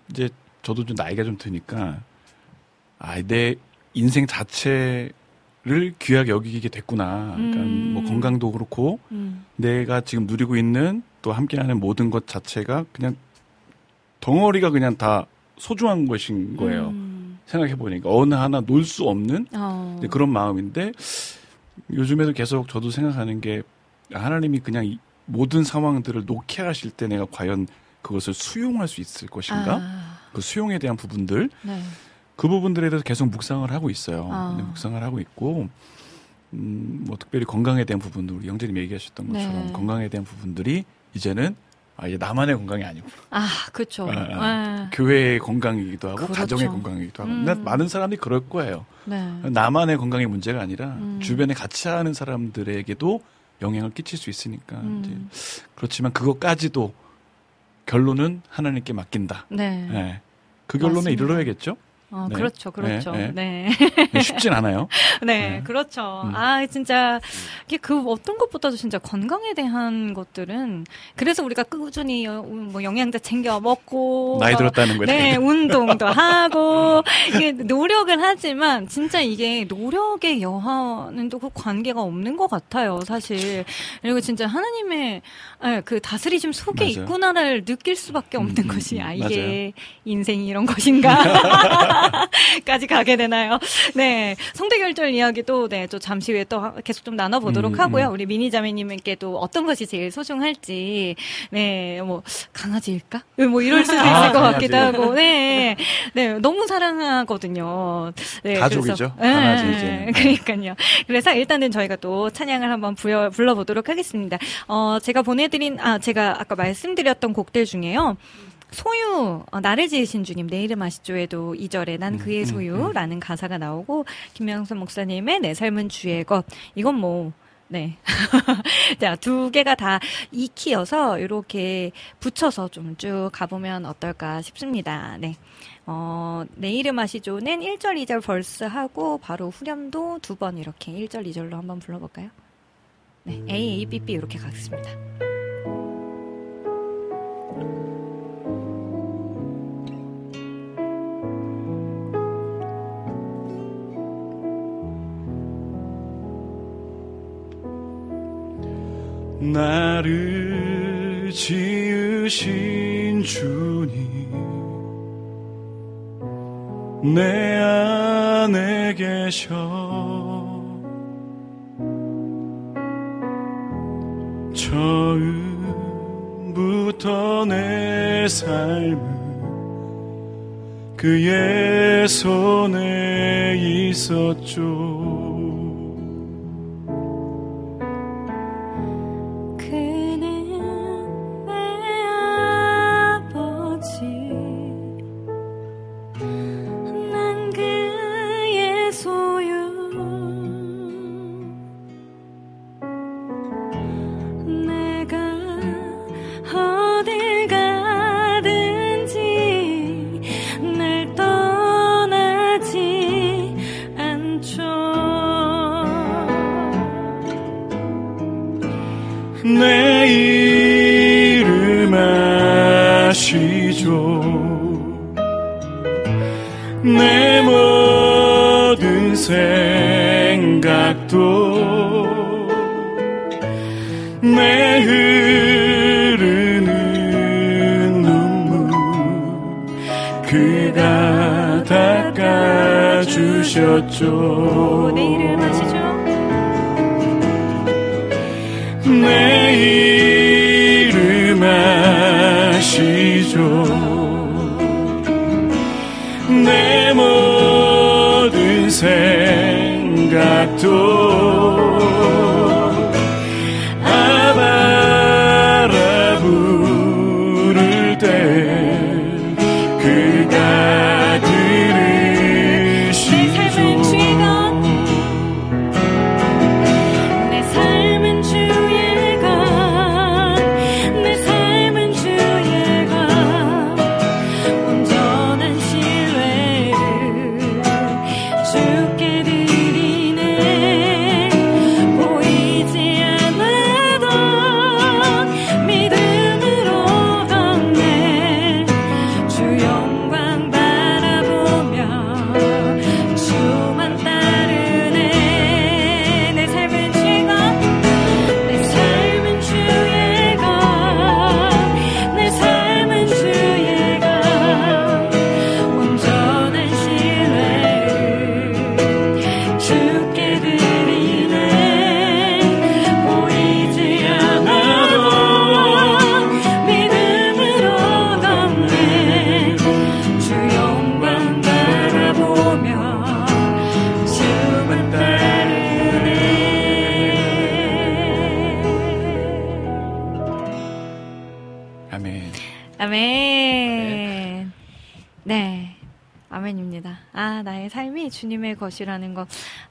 이제 저도 좀 나이가 좀 드니까 아, 내 인생 자체 를 귀하게 여기게 됐구나. 그러니까 음. 뭐 건강도 그렇고 음. 내가 지금 누리고 있는 또 함께하는 모든 것 자체가 그냥 덩어리가 그냥 다 소중한 것인 거예요. 음. 생각해 보니까 어느 하나 놓을 수 없는 어. 그런 마음인데 요즘에도 계속 저도 생각하는 게 하나님이 그냥 이 모든 상황들을 놓게 하실 때 내가 과연 그것을 수용할 수 있을 것인가? 아, 그 수용에 대한 부분들 네. 그 부분들에 대해서 계속 묵상을 하고 있어요. 아. 네, 묵상을 하고 있고 음, 뭐 특별히 건강에 대한 부분들 우리 영재님 얘기하셨던 것처럼 네. 건강에 대한 부분들이 이제는 아, 이게 나만의 건강이 아니구나. 아, 그렇죠. 아, 아. 교회의 건강이기도 하고 그렇죠. 가정의 건강이기도 하고. 음. 근데 많은 사람들이 그럴 거예요. 네. 나만의 건강의 문제가 아니라 음. 주변에 같이 하는 사람들에게도 영향을 끼칠 수 있으니까 음. 이제 그렇지만 그것까지도 결론은 하나님께 맡긴다. 네. 예. 그 결론에 맞습니다. 이르러야겠죠? 어, 네. 그렇죠, 그렇죠. 네, 네. 네, 쉽진 않아요. 네, 네. 그렇죠. 음. 아, 진짜, 이게 그 어떤 것보다도 진짜 건강에 대한 것들은, 그래서 우리가 꾸준히 여- 뭐 영양제 챙겨 먹고, 나이 어, 들었다는 거죠. 네, 운동도 하고, 이게 노력을 하지만, 진짜 이게 노력의 여하는 또 그 관계가 없는 것 같아요, 사실. 그리고 진짜 하나님의 예, 그 다스리심 속에 맞아요. 있구나를 느낄 수밖에 없는 음, 음, 것이, 음, 아, 이게 인생이 이런 것인가. 까지 가게 되나요? 네. 성대결절 이야기도, 네, 또 잠시 후에 또 하- 계속 좀 나눠보도록 음, 하고요. 음. 우리 미니 자매님께도 어떤 것이 제일 소중할지, 네, 뭐, 강아지일까? 뭐 이럴 수도 있을 아, 것 같기도 강아지. 하고, 네. 네, 너무 사랑하거든요. 네, 가족이죠. 그래서- 강아지 네. 그러니까요. 그래서 일단은 저희가 또 찬양을 한번 부여, 불러보도록 하겠습니다. 어, 제가 보내드린, 아, 제가 아까 말씀드렸던 곡들 중에요. 소유, 어, 나를 지으신 주님, 내 이름 아시죠에도 2절에 난 음, 그의 음, 소유라는 가사가 나오고, 김명선 목사님의 내 삶은 주의 것. 이건 뭐, 네. 자, 두 개가 다이 키여서 이렇게 붙여서 좀 쭉 가보면 어떨까 싶습니다. 네. 어, 내 이름 아시죠는 1절, 2절 벌스 하고 바로 후렴도 두 번 이렇게 1절, 2절로 한번 불러볼까요? 네. A, A, B, B 이렇게 가겠습니다. 나를 지으신 주님 내 안에 계셔. 처음부터 내 삶은 그의 손에 있었죠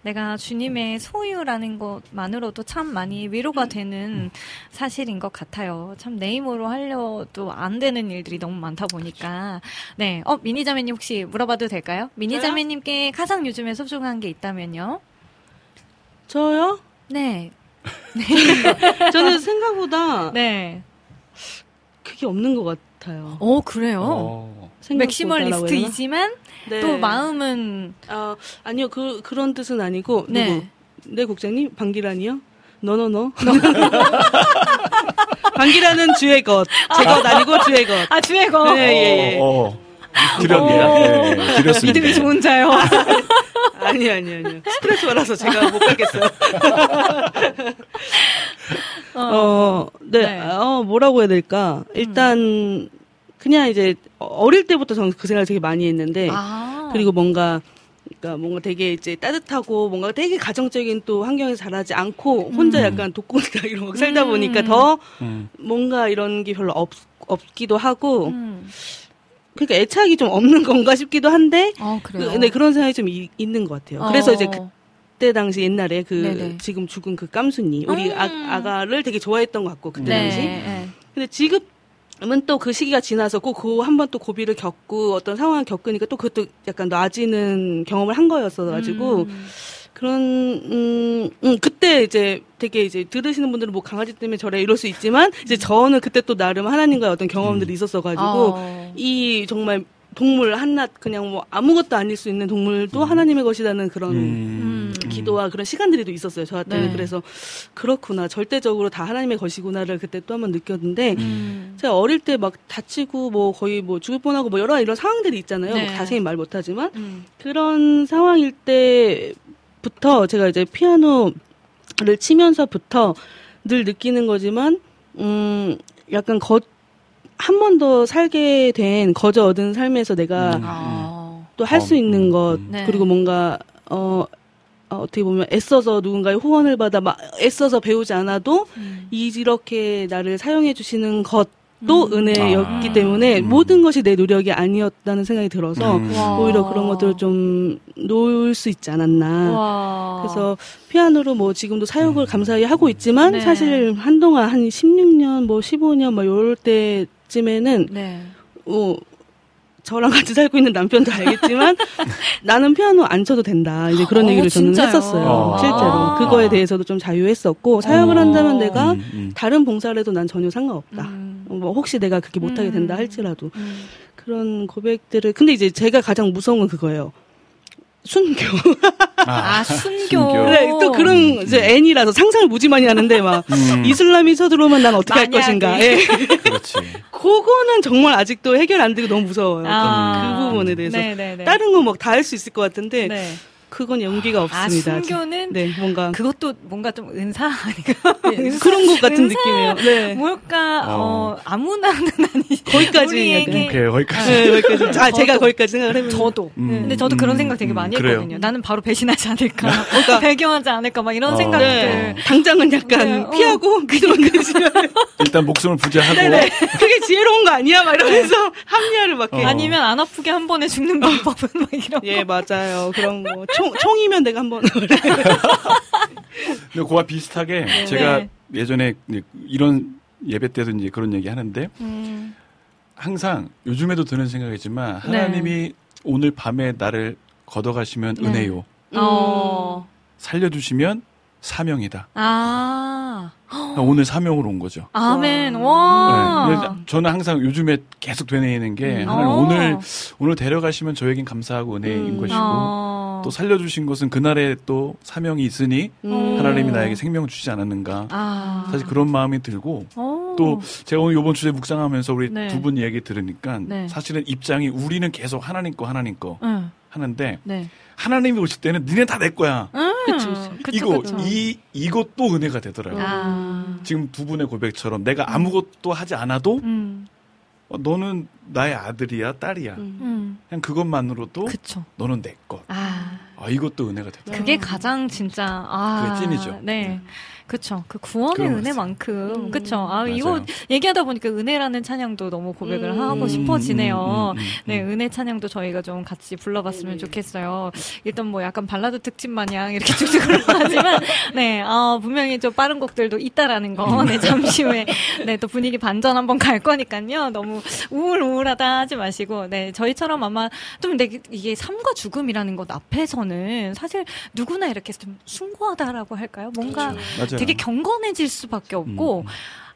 내가 주님의 소유라는 것만으로도 참 많이 위로가 되는 사실인 것 같아요. 참 내 힘으로 하려도 안 되는 일들이 너무 많다 보니까. 네. 어, 미니자매님 혹시 물어봐도 될까요? 미니자매님께 가장 요즘에 소중한 게 있다면요? 저요? 네. 저는 생각보다 네. 그게 없는 것 같아요. 어, 그래요? 어. 맥시멀리스트이지만 네. 또 마음은 어, 아니요, 그, 그런 뜻은 아니고, 네. 누구? 네, 국장님? 방기란이요? 너너너. 방기란은 주의 것. 제것 아니고 주의 것. 아 주의 거 네, 예, 예. 어, 어. 드렸네요. 네, 드렸습니다. 믿음이 좋은 자요. 아니, 아니, 아니요. 스트레스 받아서 제가 못 가겠어요. 어, 네, 네. 어, 뭐라고 해야 될까? 일단, 그냥 이제, 어릴 때부터 저는 그 생각을 되게 많이 했는데, 아. 그리고 뭔가 그러니까 뭔가 되게 이제 따뜻하고 뭔가 되게 가정적인 또 환경에서 자라지 않고 혼자 음. 약간 독고니까 이런 거 살다 음. 보니까 더 음. 뭔가 이런 게 별로 없 없기도 하고 음. 그러니까 애착이 좀 없는 건가 싶기도 한데 어 그. 네 그런 생각이 좀 이- 있는 것 같아요. 그래서 이제 어. 그때 당시 옛날에 그 네네. 지금 죽은 그 깜순이 우리 음. 아, 아가를 되게 좋아했던 것 같고 그때 네. 당시 네. 근데 지금은 또 그 시기가 지나서 꼭그한번 또 고비를 겪고 어떤 상황을 겪으니까 또 그것도 약간 놔지는 경험을 한 거였어 가지고 음. 그런 음, 음, 그때 이제 되게 이제 들으시는 분들은 뭐 강아지 때문에 저래 이럴 수 있지만 이제 저는 그때 또 나름 하나님과의 어떤 경험들이 있었어 가지고 어. 이 정말 동물 한낱 그냥 뭐 아무것도 아닐 수 있는 동물도 하나님의 것이라는 그런 음. 기도와 그런 시간들이 또 있었어요 저한테는 네. 그래서 그렇구나 절대적으로 다 하나님의 것이구나를 그때 또 한 번 느꼈는데 음. 제가 어릴 때 막 다치고 뭐 거의 뭐 죽을 뻔하고 뭐 여러 이런 상황들이 있잖아요 네. 뭐 자세히 말 못하지만 음. 그런 상황일 때부터 제가 이제 피아노를 치면서부터 늘 느끼는 거지만 음 약간 거 한 번 더 살게 된 거저 얻은 삶에서 내가 음. 아. 또 할수 어, 있는 음, 것 음. 네. 그리고 뭔가 어, 어 어떻게 보면 애써서 누군가의 후원을 받아 막 애써서 배우지 않아도 음. 이렇게 나를 사용해 주시는 것도 음. 은혜였기 아. 때문에 음. 모든 것이 내 노력이 아니었다는 생각이 들어서 음. 와. 오히려 그런 것들을 좀 놓을 수 있지 않았나. 와. 그래서 피아노로 뭐 지금도 사역을 음. 감사히 하고 있지만 네. 사실 한동안 한 16년 뭐 15년 뭐 요럴 때 쯤에는 네. 어 저랑 같이 살고 있는 남편도 알겠지만 나는 피아노 안 쳐도 된다. 이제 그런 어, 얘기를 저는 진짜요? 했었어요. 아. 실제로. 그거에 대해서도 좀 자유했었고 사역을 어. 한다면 내가 음, 음. 다른 봉사를 해도 난 전혀 상관없다. 음. 어, 뭐 혹시 내가 그렇게 못하게 된다 음. 할지라도 음. 그런 고백들을 근데 이제 제가 가장 무서운 건 그거예요. 순교. 아, 순교. 순교. 네, 또 그런 이제 N이라서 상상을 무지 많이 하는데 막 음. 이슬람이 쳐들어오면 난 어떻게 할. 것인가. 예. 그렇지. 그거는 정말 아직도 해결 안 되고 너무 무서워요. 아. 그 부분에 대해서. 네네네. 다른 건막다 할 수 있을 것 같은데 네. 그건 연기가 아, 없습니다. 아직. 순교는 네, 뭔가 그것도 뭔가 좀 은사 아닌가? 예, 은사- 그런 것 같은 은사- 느낌이에요. 네. 뭘까? 어, 어. 아무나는 아니지. 거기까지 우리에게 오케이, 거기까지. 네, 거기까지. 아, 제가 저도. 거기까지 생각을 해보면 저도. 음. 근데 저도 그런 음, 생각 되게 음, 많이 그래요. 했거든요. 나는 바로 배신하지 않을까. 그러니까 배경하지 않을까. 막 이런 어. 생각들. 네. 당장은 약간 네, 어. 피하고 믿으면 되지. 일단 목숨을 부지하고 네네. 그게 지혜로운 거 아니야? 막 이러면서 합리화를 막 해. 어. 아니면 안 아프게 한 번에 죽는 방법은 막 이런 예, 거. 맞아요. 그런 거. 총, 총이면 내가 한번. 근데 그와 비슷하게 제가 네. 예전에 이런 예배 때도 이제 그런 얘기 하는데 음. 항상 요즘에도 드는 생각이지만 네. 하나님이 오늘 밤에 나를 걷어가시면 네. 은혜요. 어. 살려주시면 사명이다. 아. 오늘 사명으로 온 거죠. 아멘. 네. 와. 그래서 저는 항상 요즘에 계속 되뇌이는 게 음. 하나님 어. 오늘 오늘 데려가시면 저에겐 감사하고 은혜인 음. 것이고 어. 또 살려주신 것은 그날에 또 사명이 있으니 음. 하나님이 나에게 생명을 주지 않았는가. 아. 사실 그런 마음이 들고 어. 또 제가 오늘 이번 주에 묵상하면서 우리 네. 두분 얘기 들으니까 네. 사실은 입장이 우리는 계속 하나님 거 하나님 거 응. 하는데 네. 하나님이 오실 때는 니네 다 내 거야. 응. 그쵸, 그쵸. 그쵸, 이거 그쵸. 이 이것도 은혜가 되더라고요. 아. 지금 두 분의 고백처럼 내가 아무것도 하지 않아도 음. 어, 너는 나의 아들이야 딸이야. 음. 음. 그냥 그것만으로도 그쵸. 너는 내 것. 아. 아 이것도 은혜가 됐다. 그게 가장 진짜 아 그게 찐이죠. 네. 그쵸. 그 구원의 은혜만큼. 음. 그쵸. 아, 맞아요. 이거 얘기하다 보니까 은혜라는 찬양도 너무 고백을 음. 하고 음, 싶어지네요. 음, 음, 음, 네, 음. 은혜 찬양도 저희가 좀 같이 불러봤으면 네네. 좋겠어요. 일단 뭐 약간 발라드 특집 마냥 이렇게 쭉쭉 흘러가지만, 네, 아, 분명히 좀 빠른 곡들도 있다라는 거. 네, 잠시 후에, 네, 또 분위기 반전 한번 갈 거니까요. 너무 우울우울하다 하지 마시고, 네, 저희처럼 아마 좀 근데 이게 삶과 죽음이라는 것 앞에서는 사실 누구나 이렇게 좀 숭고하다라고 할까요? 뭔가 맞아요. 되게 경건해질 수밖에 없고, 음.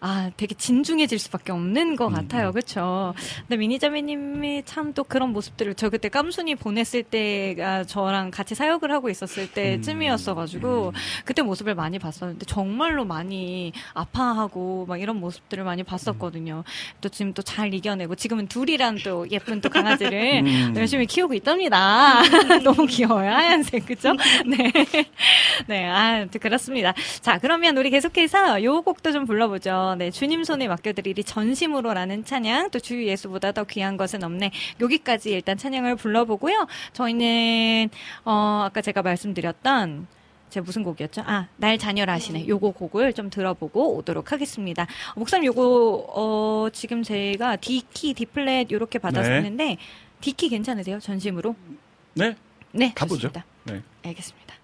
아, 되게 진중해질 수밖에 없는 것 음, 같아요. 음. 그렇죠. 근데 미니자매님이 참 또 그런 모습들을 저 그때 깜순이 보냈을 때가 저랑 같이 사역을 하고 있었을 때쯤이었어가지고 음. 그때 모습을 많이 봤었는데 정말로 많이 아파하고 막 이런 모습들을 많이 봤었거든요. 또 지금 또 잘 이겨내고 지금은 둘이란 또 예쁜 또 강아지를 음. 열심히 키우고 있답니다. 너무 귀여워요. 하얀색, 그죠? 네. 네, 아, 그렇습니다. 자, 그러면 우리 계속해서 요 곡도 좀 불러보죠. 네, 주님 손에 맡겨드리리 전심으로라는 찬양, 또 주 예수보다 더 귀한 것은 없네. 여기까지 일단 찬양을 불러보고요. 저희는, 어, 아까 제가 말씀드렸던 제 무슨 곡이었죠? 아, 날 자녀라 하시네. 요거 곡을 좀 들어보고 오도록 하겠습니다. 목사님 요거, 어, 지금 제가 D키, D플랫 요렇게 받았었는데, D키 괜찮으세요? 전심으로? 네. 네, 가보죠. 좋습니다. 네. 알겠습니다.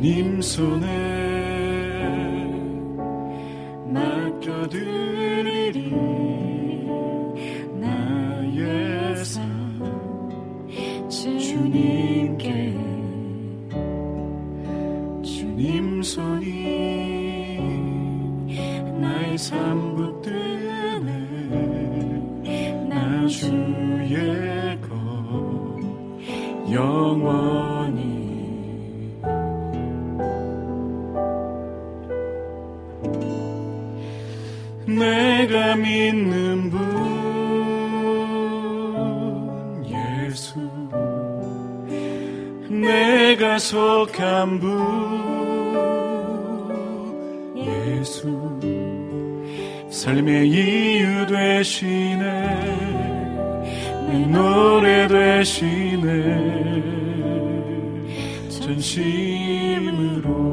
님 손에 맡겨드리리 나의 삶 주님께 주님 손이 나의 삶 붙드네 나 주의 것 영원 내가 믿는 분 예수. 내가 속한 분 예수. 삶의 이유 되시네. 내 노래 되시네. 전심으로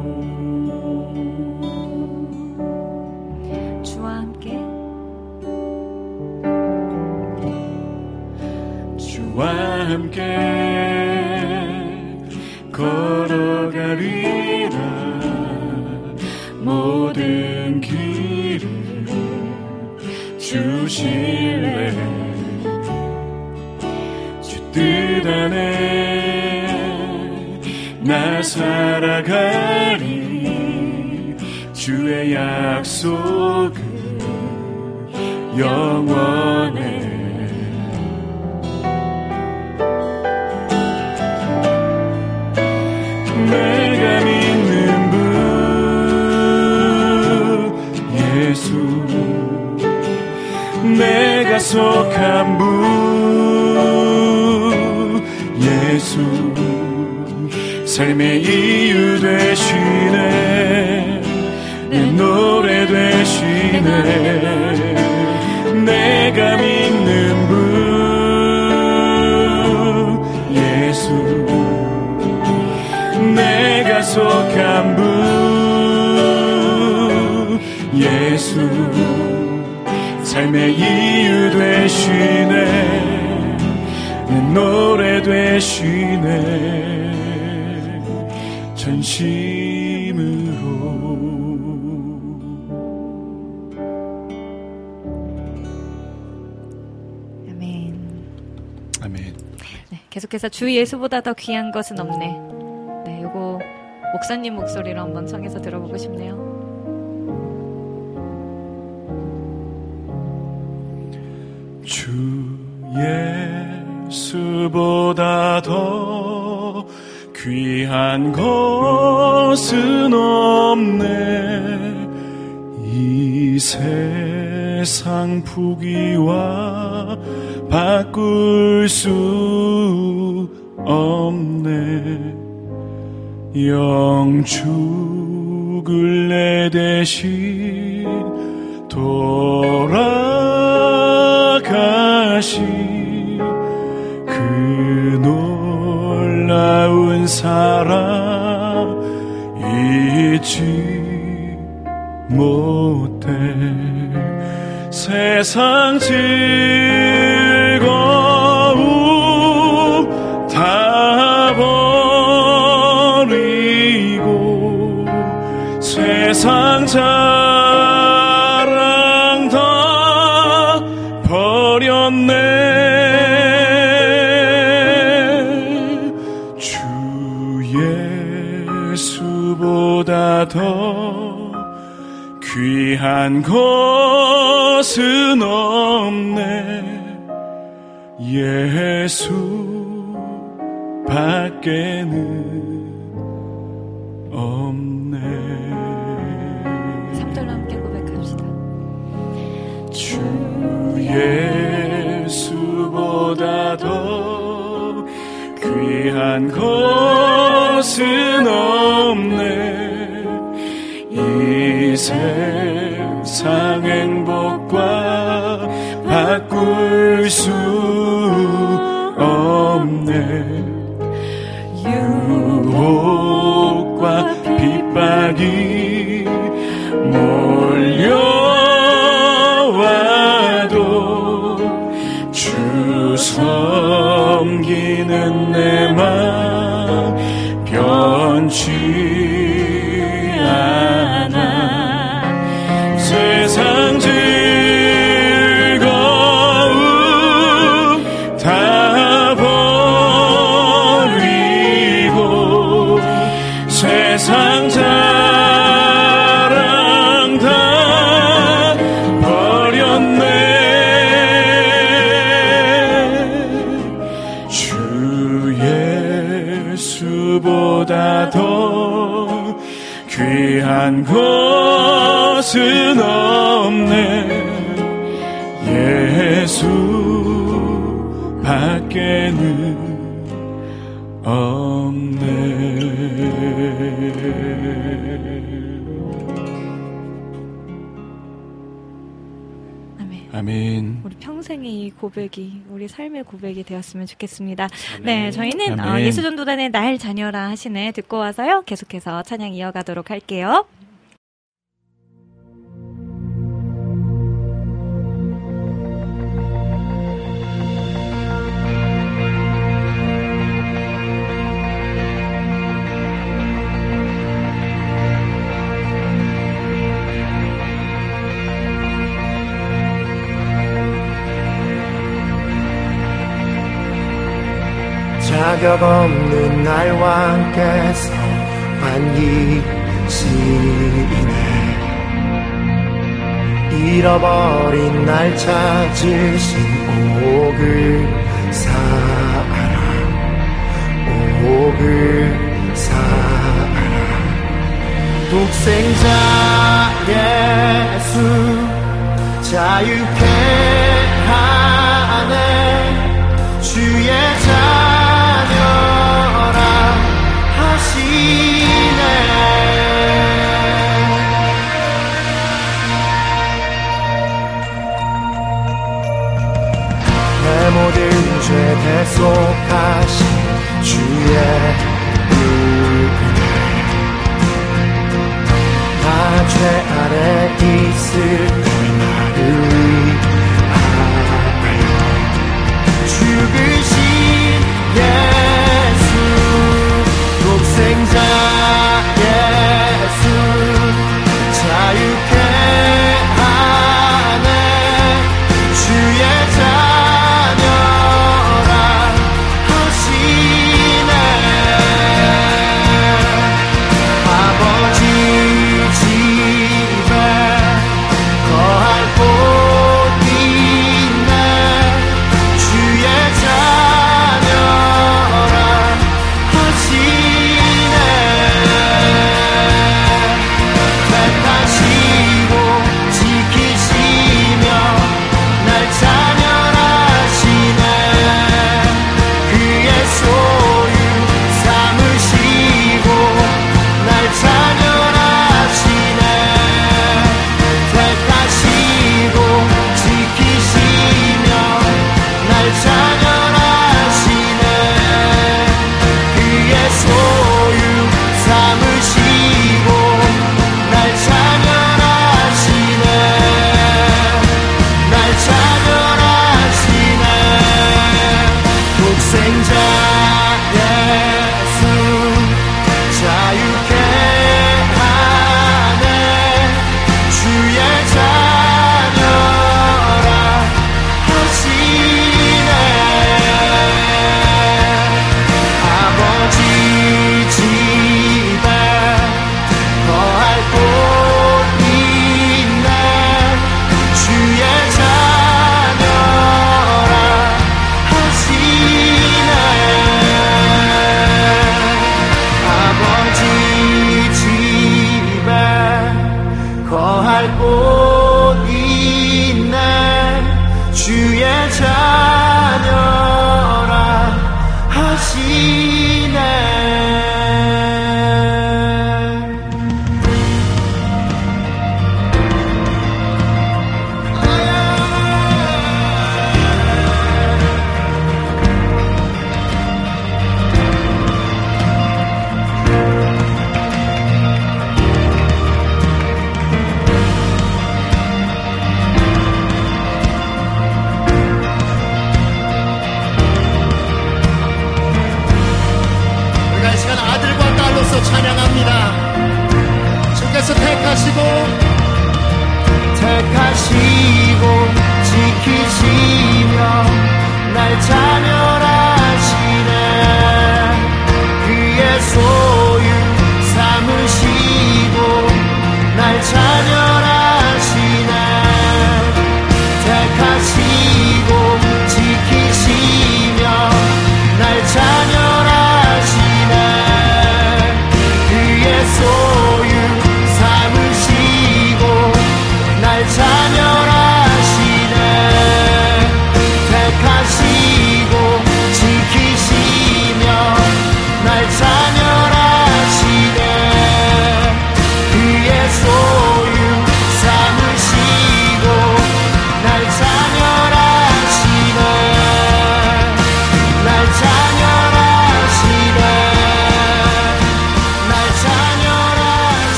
함께 걸어가리라. 모든 길을 주실래? 주뜻 안에 나 살아가리. 주의 약속은 영원해 내가 속한 분 예수. 삶의 이유 되시네. 내 노래 되시네. 내가 믿는 분 예수. 내가 속한 분 삶의 이유 되시네 내 노래 되시네 전심으로 아멘. 아멘 네, 계속해서 주 예수보다 더 귀한 것은 없네. 네, 요거 목사님 목소리로 한번 청해서 들어보고 싶네요. 주 예수보다 더 귀한 것은 없네. 이 세상 부귀와 바꿀 수 없네. 영축을 내 대신 돌아 가신 그 놀라운 사랑 잊지 못해. 세상 즐거움 다 버리고 세상 자 귀한 것은 없네. 예수 밖에는 없네. 3절로 함께 고백합시다. 주 예수보다 더 귀한 것은 없네. 이 세상 행복과 바꿀 수 고백이 우리 삶의 고백이 되었으면 좋겠습니다. 네, 저희는 어, 아멘. 예수전도단의 날 자녀라 하시네 듣고 와서요. 계속해서 찬양 이어가도록 할게요. 자격 없는 날 왕께서 반기시네. 잃어버린 날 찾으신 오그 사랑 오그 사랑 독생자 예수 자유케 하네. 주의 자 내. 모든 죄 대속하신 주의 은혜 나죄 아래 있을 때 나를 위하여 죽으신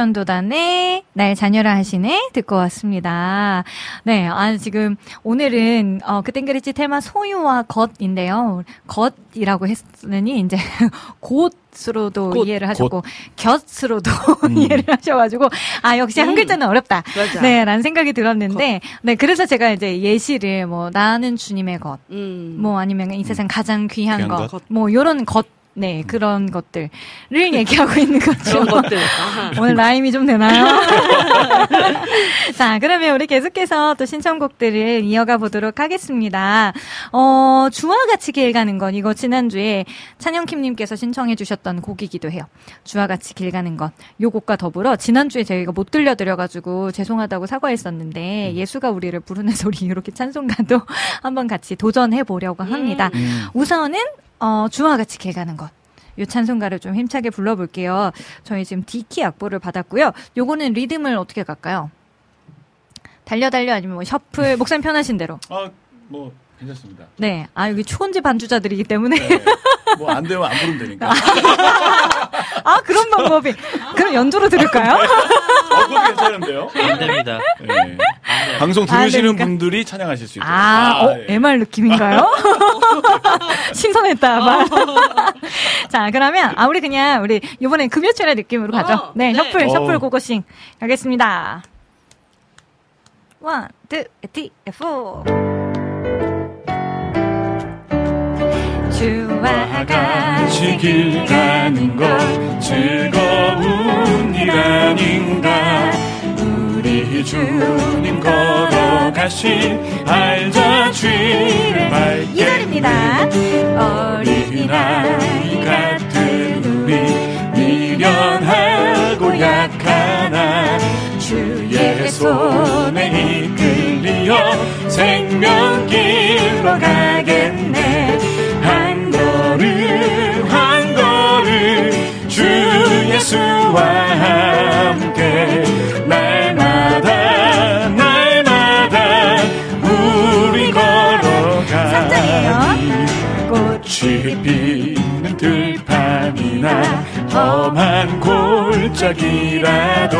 전도단의 날 자녀라 하시네 듣고 왔습니다. 네, 아, 지금 오늘은, 어, 그땐 그랬지 테마 소유와 것인데요. 것이라고 했으니 이제 곧 으로도 곧, 이해를 하셨고, 곁으로도 이해를 하셔가지고, 아, 역시 한 음. 글자는 어렵다. 맞아. 네, 라는 생각이 들었는데, 네, 그래서 제가 이제 예시를 뭐, 나는 주님의 것, 음. 뭐 아니면 이 세상 가장 귀한, 귀한 것, 것. 뭐 요런 것, 네, 그런 것들을 얘기하고 있는 거죠. 그런 것들. 오늘 라임이 좀 되나요? 자, 그러면 우리 계속해서 또 신청곡들을 이어가 보도록 하겠습니다. 어, 주와 같이 길 가는 건 이거 지난주에 찬영킴님께서 신청해 주셨던 곡이기도 해요. 주와 같이 길 가는 것. 요 곡과 더불어 지난주에 저희가 못 들려드려가지고 죄송하다고 사과했었는데 예수가 우리를 부르는 소리 이렇게 찬송가도 한번 같이 도전해 보려고 합니다. 음. 우선은 어, 주와 같이 길 가는 것. 요 찬송가를 좀 힘차게 불러볼게요. 저희 지금 D키 악보를 받았고요. 요거는 리듬을 어떻게 갈까요? 달려 달려 아니면 뭐 셔플 목사님 편하신 대로. 아, 뭐 괜찮습니다. 네. 아 여기 초원지 반주자들이기 때문에 네. 뭐안 되면 안 부르면 되니까. 아 그런 방법이. 그럼 연주로 들을까요? 어, 그것도 괜찮은데요? 안 됩니다. 네. 방송 아, 들으시는 그러니까. 분들이 찬양하실 수 있도록. 아, 어, 예. MR 느낌인가요? 신선했다, 말. 자, 그러면, 아, 우리 그냥, 우리, 이번엔 금요철야 느낌으로 가죠. 어, 네, 네. shuffle, shuffle 어. 고고싱. 가겠습니다. one, two, three, four. 주와 같이 길 가는 것 즐거운 일 아닌가 우리 주님 걸어가신 알자 주를 밝게 이절입니다. 어린아이 같은 우리 미련하고 약하나 주의 손에 이끌리어 생명길로 가겠네 한 걸음 한 걸음 주 예수와 함께 험한 골짜기라도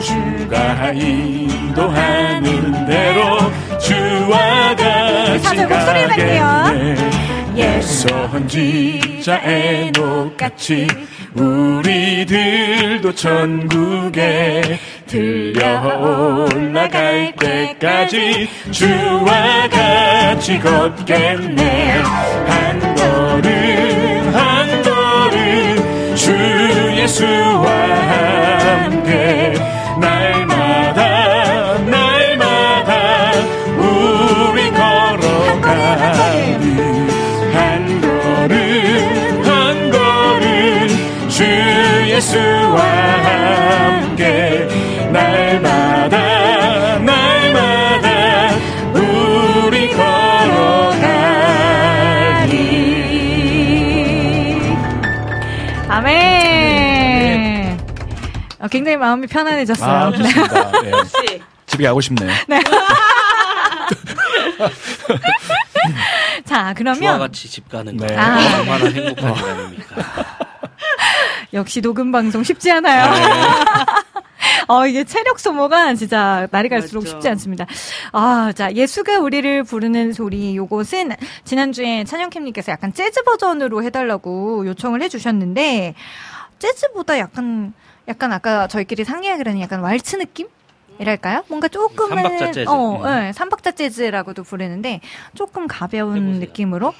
주가 인도하는 대로 주와 같이. 가겠네. 선지자 에녹같이 우리들도 천국에 들려 올라갈 때까지 주와 같이 걷겠네. 한 걸음 예수와 함께 날마다 날마다 우리 걸어가니 한 걸음 한 걸음 주 예수와 함께 굉장히 마음이 편안해졌어요. 아 네. 좋습니다 예. 역시. 집에 가고 싶네요 자, 주와 그러면 같이 집 가는 거 네. 아. 얼마나 행복한 일 아닙니까? 역시 녹음 방송 쉽지 않아요. 어, 이게 체력 소모가 진짜 날이 갈수록 맞죠. 쉽지 않습니다. 아, 자, 예수가 우리를 부르는 소리, 요것은 지난주에 찬영캠님께서 약간 재즈 버전으로 해달라고 요청을 해주셨는데, 재즈보다 약간, 약간 아까 저희끼리 상의하기로는 약간 왈츠 느낌? 이랄까요? 뭔가 조금은 삼박자 재즈. 어, 음. 네, 삼박자 재즈라고도 부르는데 조금 가벼운 해보세요. 느낌으로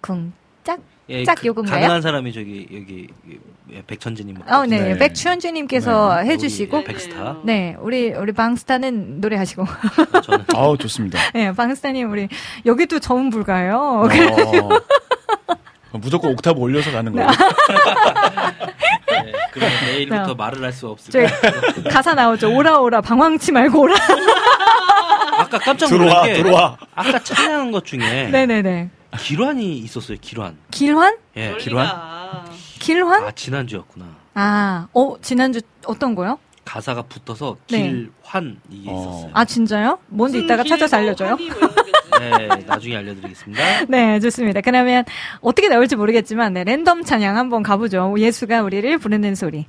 쿵짝 예, 짝 그- 요건가요? 가능한 사람이 저기 여기 예, 백천지님. 어, 네, 네. 백추현주님께서 우리 해주시고 백스타. 네, 우리 우리 방스타는 노래하시고, 저는 아우 좋습니다 네, 방스타님 우리 여기도 저음 불가요. 어, 무조건 옥타브 올려서 가는 거예요 네, 그럼 내일부터 네. 말을 할 수 없을 것 가사 나오죠. 오라 오라 방황치 말고 오라. 아까 깜짝 놀란 들어와 게 들어와 아까 찬양한 것 중에 네네네. 기란이 있었어요. 기란. 길환? 예. 기란? 길환? 아 지난주였구나. 아, 어 지난주 어떤 거요? 가사가 붙어서 네. 길환 이게 어. 있었어요. 아 진짜요? 뭔지 이따가 찾아서 알려줘요. 네, 나중에 알려드리겠습니다. 네, 좋습니다. 그러면 어떻게 나올지 모르겠지만 네, 랜덤 찬양 한번 가보죠. 예수가 우리를 부르는 소리.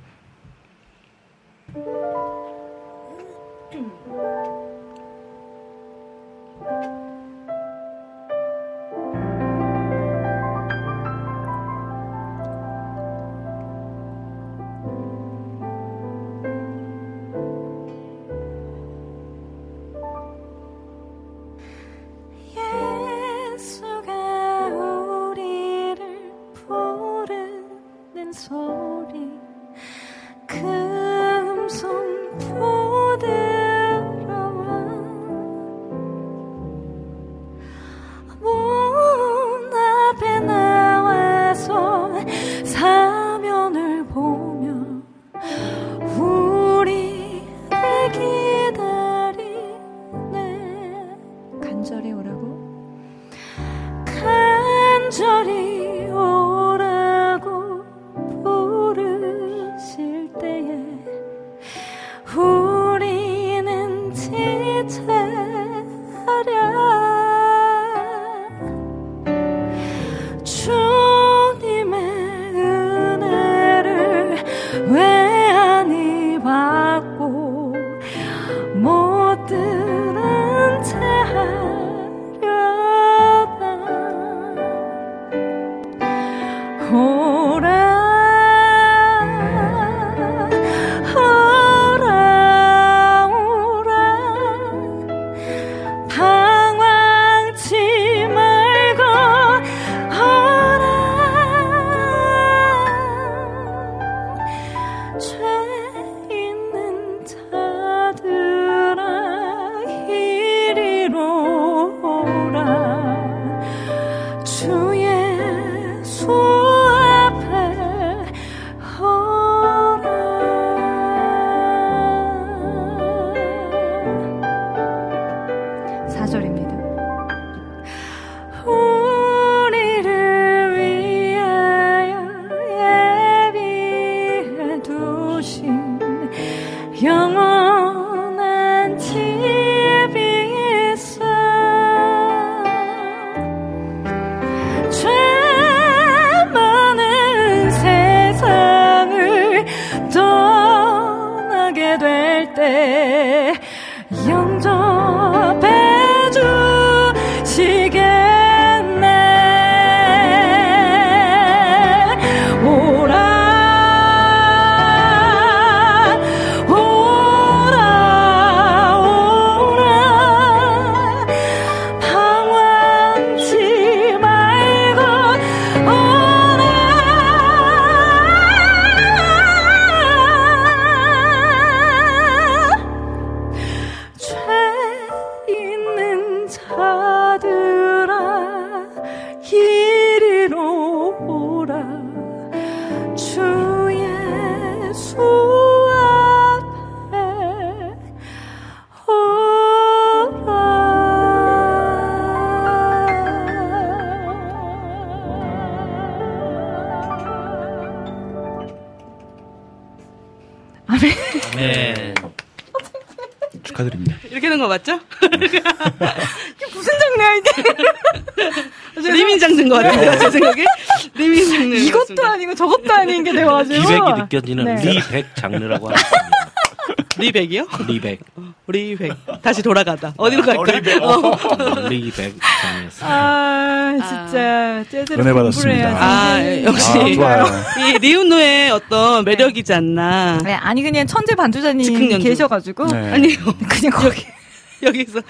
느껴지는 네. 리백 장르라고 합니다. 리백이요? 리백. 리백. 다시 돌아가다. 어디로 갈까? 어. 리백 장르였어요. 아 진짜 재즈를 은혜 받았습니다. 아, 역시. 아, 좋아요. 이 리우노의 어떤 매력이지 않나. 네, 아니 그냥 천재 반주자님. 계셔가지고 네. 아니요. 그냥 거기 여기서.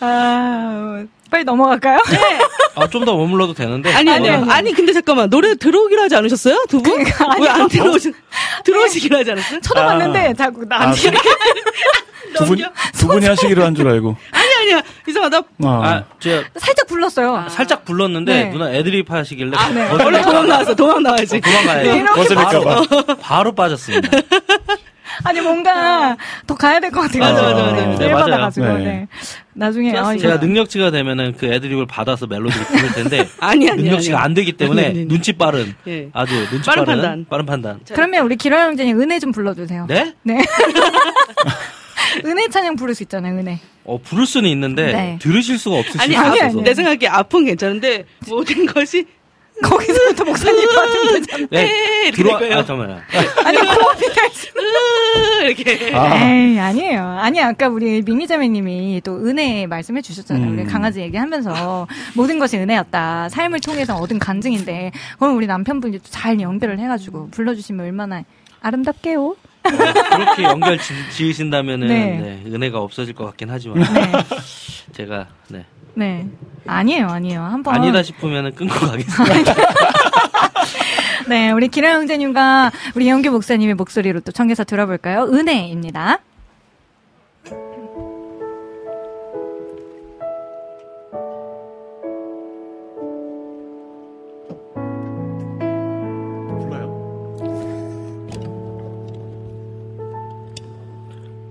아 빨리 넘어갈까요? 아, 좀 더 머물러도 되는데. 아니, 아니. 아니. 아니, 근데 잠깐만. 노래 들어오기로 하지 않으셨어요? 두 분? 그러니까, 왜안 아니요. 들어오시, 들어오시기로 하지 않았어요? 쳐다봤는데 자꾸 아, 나한테 두, 분, 두 분이 하시기로 한 줄 알고. 아니, 아니야. 이상하다. 아, 아, 제가 살짝 불렀어요. 살짝 불렀는데 네. 누나 애드립 하시길래 아, 네. 원래 도망 나왔어. 도망 나와야지. 도망가야지. 이렇게 거슬릴까봐. 바로, 바로 빠졌습니다. 아니 뭔가 더 가야 될 것 같아가지고 맞아, 맞아, 맞아. 네, 네, 맞아요. 네. 네. 나중에 아, 제가 능력치가 되면은 그 애드립을 받아서 멜로디를 부를 텐데 아니, 아니. 능력치가 아니. 안 되기 때문에 아니, 아니, 아니. 눈치 빠른 예. 아주 눈치 빠른 빠른 판단. 빠른 판단. 그러면 우리 기라 형제님 은혜 좀 불러주세요. 네? 네. 은혜 찬양 부를 수 있잖아요. 은혜. 어 부를 수는 있는데 네. 들으실 수가 없으실 아니, 수 아니. 아니. 내 생각에 아픈 괜찮은데 모든 것이 거기서부터 목사님 받으면 되잖아. 네, 네, 이렇게 들어와 될 거예요. 아 잠깐만요. 아니 코앞이 이렇게. 아. 에이, 아니에요. 아니, 아까 우리 미미자매님이 또 은혜 말씀해 주셨잖아요. 음. 우리 강아지 얘기하면서 모든 것이 은혜였다. 삶을 통해서 얻은 간증인데, 그럼 우리 남편분이 또 잘 연결을 해가지고 불러주시면 얼마나 아름답게요? 어, 그렇게 연결 지, 지으신다면은 네. 네, 은혜가 없어질 것 같긴 하지만 네. 제가 네. 네. 아니에요, 아니에요. 한번. 아니다 싶으면은 끊고 가겠습니다. 네, 우리 기라 형제님과 우리 영규 목사님의 목소리로 또 청해서 들어볼까요? 은혜입니다.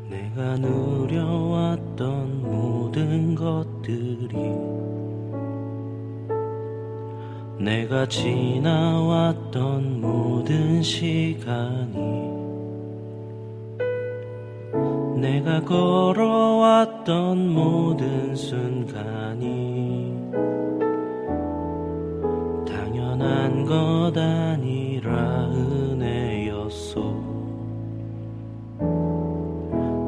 내가 누려왔던 내가 지나왔던 모든 시간이 내가 걸어왔던 모든 순간이 당연한 것 아니라 은혜였소.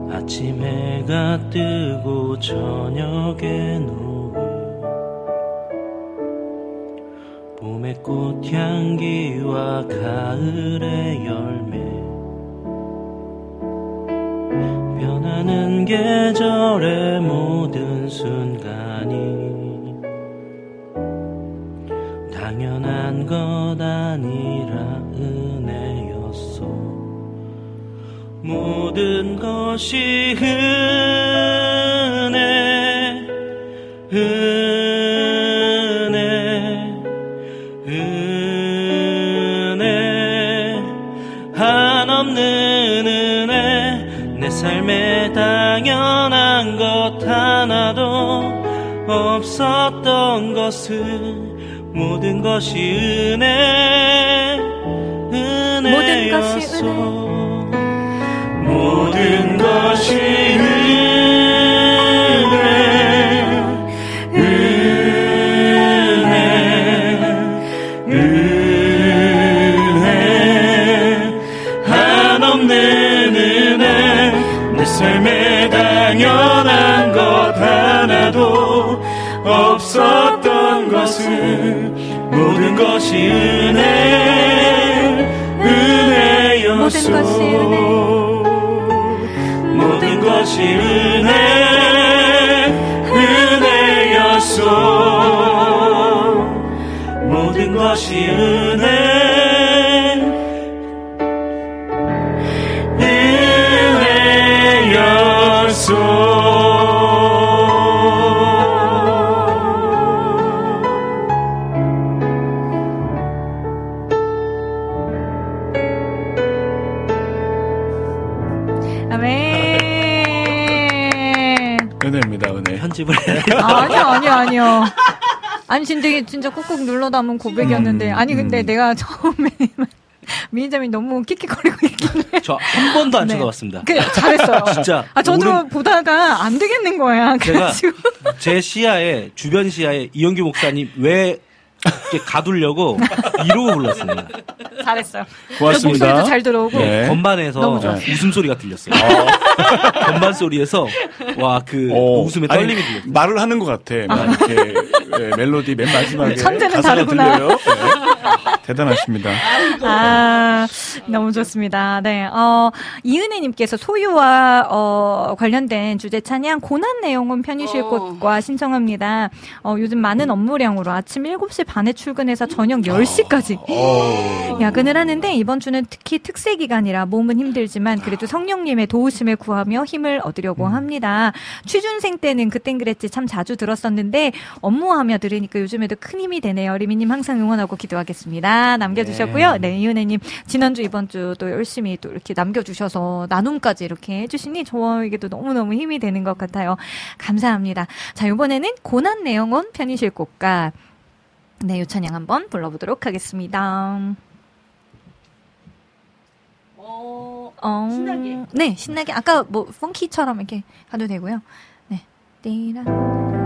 아침 해가 뜨고 저녁에 노 봄의 꽃향기와 가을의 열매. 변하는 계절의 모든 순간이 당연한 것 아니라 은혜였소. 모든 것이 은혜 은혜 없었던 것은 모든 것이 은혜 은혜였소. 모든 것이 은혜. 은혜 은혜 한없는 은혜 내 삶에 당연한 것 하나도 없었던 것은 모든 것이 은혜 아니, 진짜, 진짜 꾹꾹 눌러 담은 고백이었는데. 음, 아니, 근데 음. 내가 처음에 미니자이 너무 킥킥거리고 있길래. 저 한 번도 안 네. 쳐다봤습니다. 그, 잘했어요. 진짜 아, 저도 오른- 보다가 안 되겠는 거야. 제가 그래가지고. 제 시야에 주변 시야에 이영규 목사님 왜 이렇게 가두려고 이러고 불렀습니다. 잘했어요. 고맙습니다. 목소리도 잘 들어오고. 네. 건반에서. 웃음소리가 들렸어요. 건반 소리에서 와 그 어, 웃음의 아니, 떨림이 들렸어요. 말을 하는 것 같아. 막 이렇게 예, 멜로디 맨 마지막에 천재는 가사가 다르구나. 대단하십니다. 아, 너무 좋습니다. 네, 어, 이은혜님께서 소유와, 어, 관련된 주제 찬양 고난 내용은 편히쉴 어. 곳과 신청합니다. 어, 요즘 많은 업무량으로 아침 7시 반에 출근해서 저녁 10시까지 어. 야근을 하는데 이번 주는 특히 특세 기간이라 몸은 힘들지만 그래도 성령님의 도우심을 구하며 힘을 얻으려고 합니다. 취준생 때는 그땐 그랬지 참 자주 들었었는데 업무하며 들으니까 요즘에도 큰 힘이 되네요. 리미님 항상 응원하고 기도하겠습니다. 남겨주셨고요. 네, 이은혜님 지난주 이번 주 또 열심히 또 이렇게 남겨주셔서 나눔까지 이렇게 해주시니 저에게 도 너무너무 힘이 되는 것 같아요. 감사합니다. 자, 이번에는 고난 내용은 편히쉴 곳과 네, 요찬양 한번 불러보도록 하겠습니다. 어, 신나게. 네, 신나게. 아까 뭐, 펑키처럼 이렇게 가도 되고요. 네. 띠라.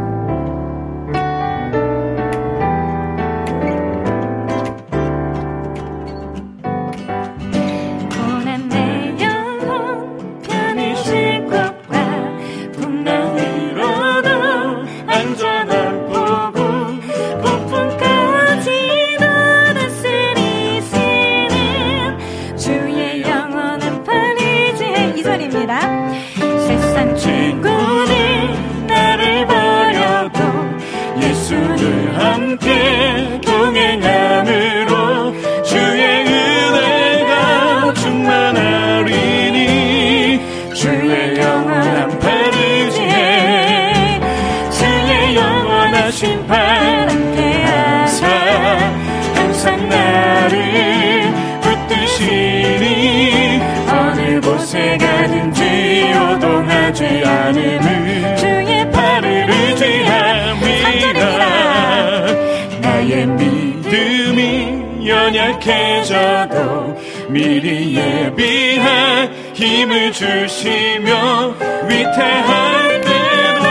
약해져도 미리 예비한 힘을 주시며 위태할 때도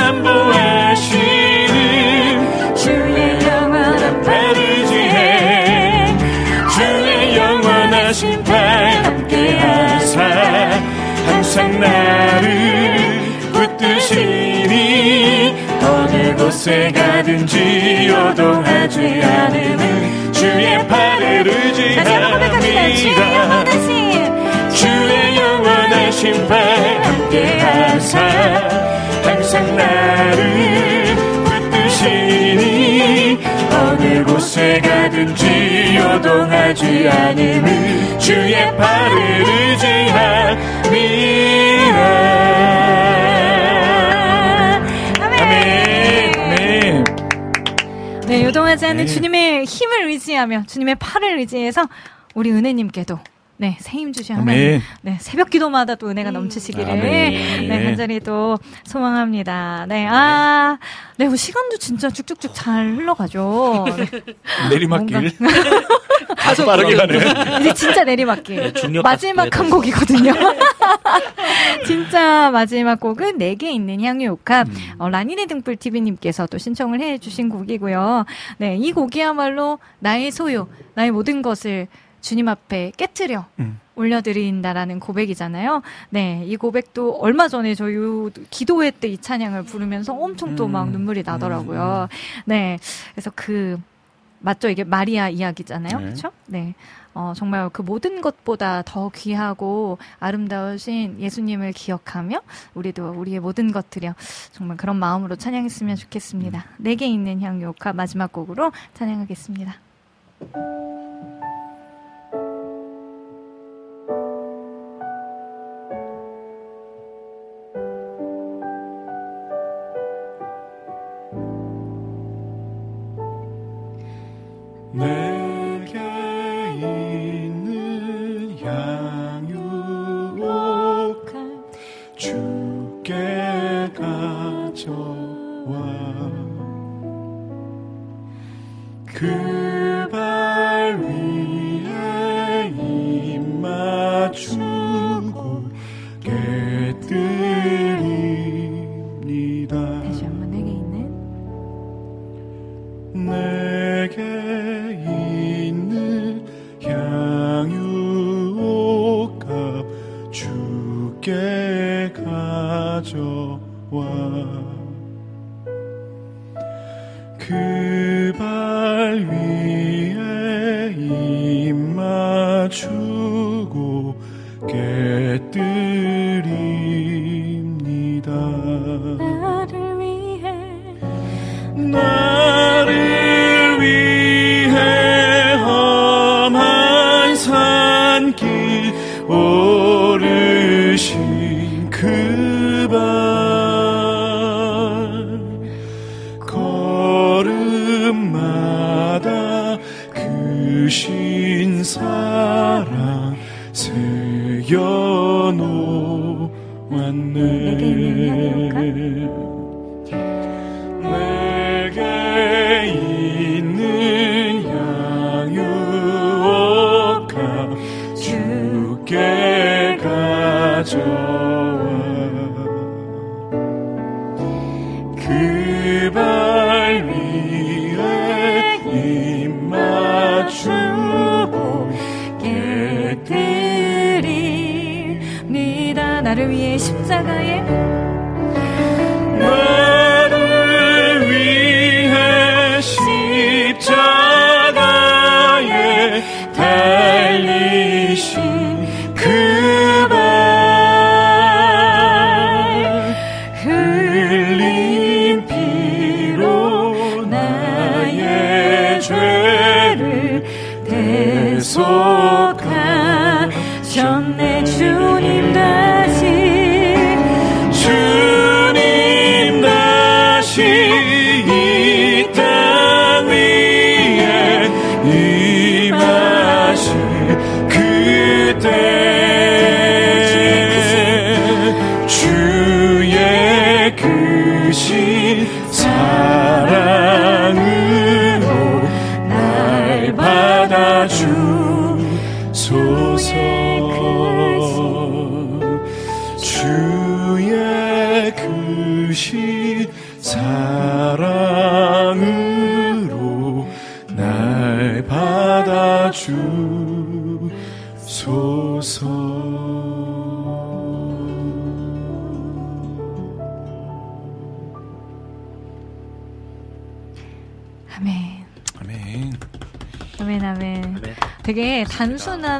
안보하시는 주의 영원한 파르지에 주의 영원한 심판 함께하사 항상 나를 붙드시니 어느 곳에 가든지 요동하지 않음을 주의 팔을 의지합니다. 주의 영원한 심판 함께 하사 항상 나를 붙드시니 어느 곳에 가든지 요동하지 않음을 주의 팔을 의지합니다 네, 요동하지 않는 주님의 힘을 의지하며 주님의 팔을 의지해서 우리 은혜님께도 네, 새힘 주시 하나님. 아멘. 네, 새벽 기도마다 또 은혜가 넘치시기를 아멘. 네, 간절히 또 소망합니다. 네, 아, 네, 뭐 시간도 진짜 쭉쭉쭉 잘 흘러가죠. 네. 내리막길 아주 빠르게 가네 이제 진짜 내리막길. 중력 마지막 한 곡이거든요. 진짜 마지막 곡은 내게 있는 향유 옥합. 어, 라니네 등불 TV님께서 또 신청을 해주신 곡이고요. 네, 이 곡이야말로 나의 소유, 나의 모든 것을 주님 앞에 깨트려 음. 올려드린다라는 고백이잖아요. 네, 이 고백도 얼마 전에 저희 기도회 때 이 찬양을 부르면서 엄청 또막 음. 눈물이 나더라고요. 네, 그래서 그 맞죠? 이게 마리아 이야기잖아요. 네. 그렇죠? 네. 어, 정말 그 모든 것보다 더 귀하고 아름다우신 예수님을 기억하며 우리도 우리의 모든 것들이요. 정말 그런 마음으로 찬양했으면 좋겠습니다. 내게 있는 향유옥화 마지막 곡으로 찬양하겠습니다.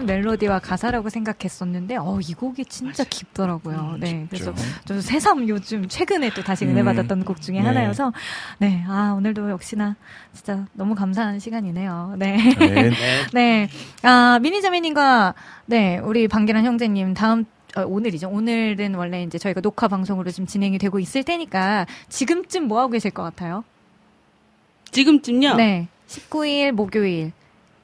단순한 멜로디와 가사라고 생각했었는데, 어, 이 곡이 진짜 깊더라고요. 네. 그래서. 저 새삼 요즘 최근에 또 다시 은혜 음. 받았던 곡 중에 네. 하나여서, 네. 아, 오늘도 역시나 진짜 너무 감사한 시간이네요. 네. 네. 네. 아, 미니자매님과, 네, 우리 방기란 형제님, 다음, 어, 오늘이죠. 오늘은 원래 이제 저희가 녹화 방송으로 지금 진행이 되고 있을 테니까, 지금쯤 뭐 하고 계실 것 같아요? 지금쯤요. 네. 19일 목요일.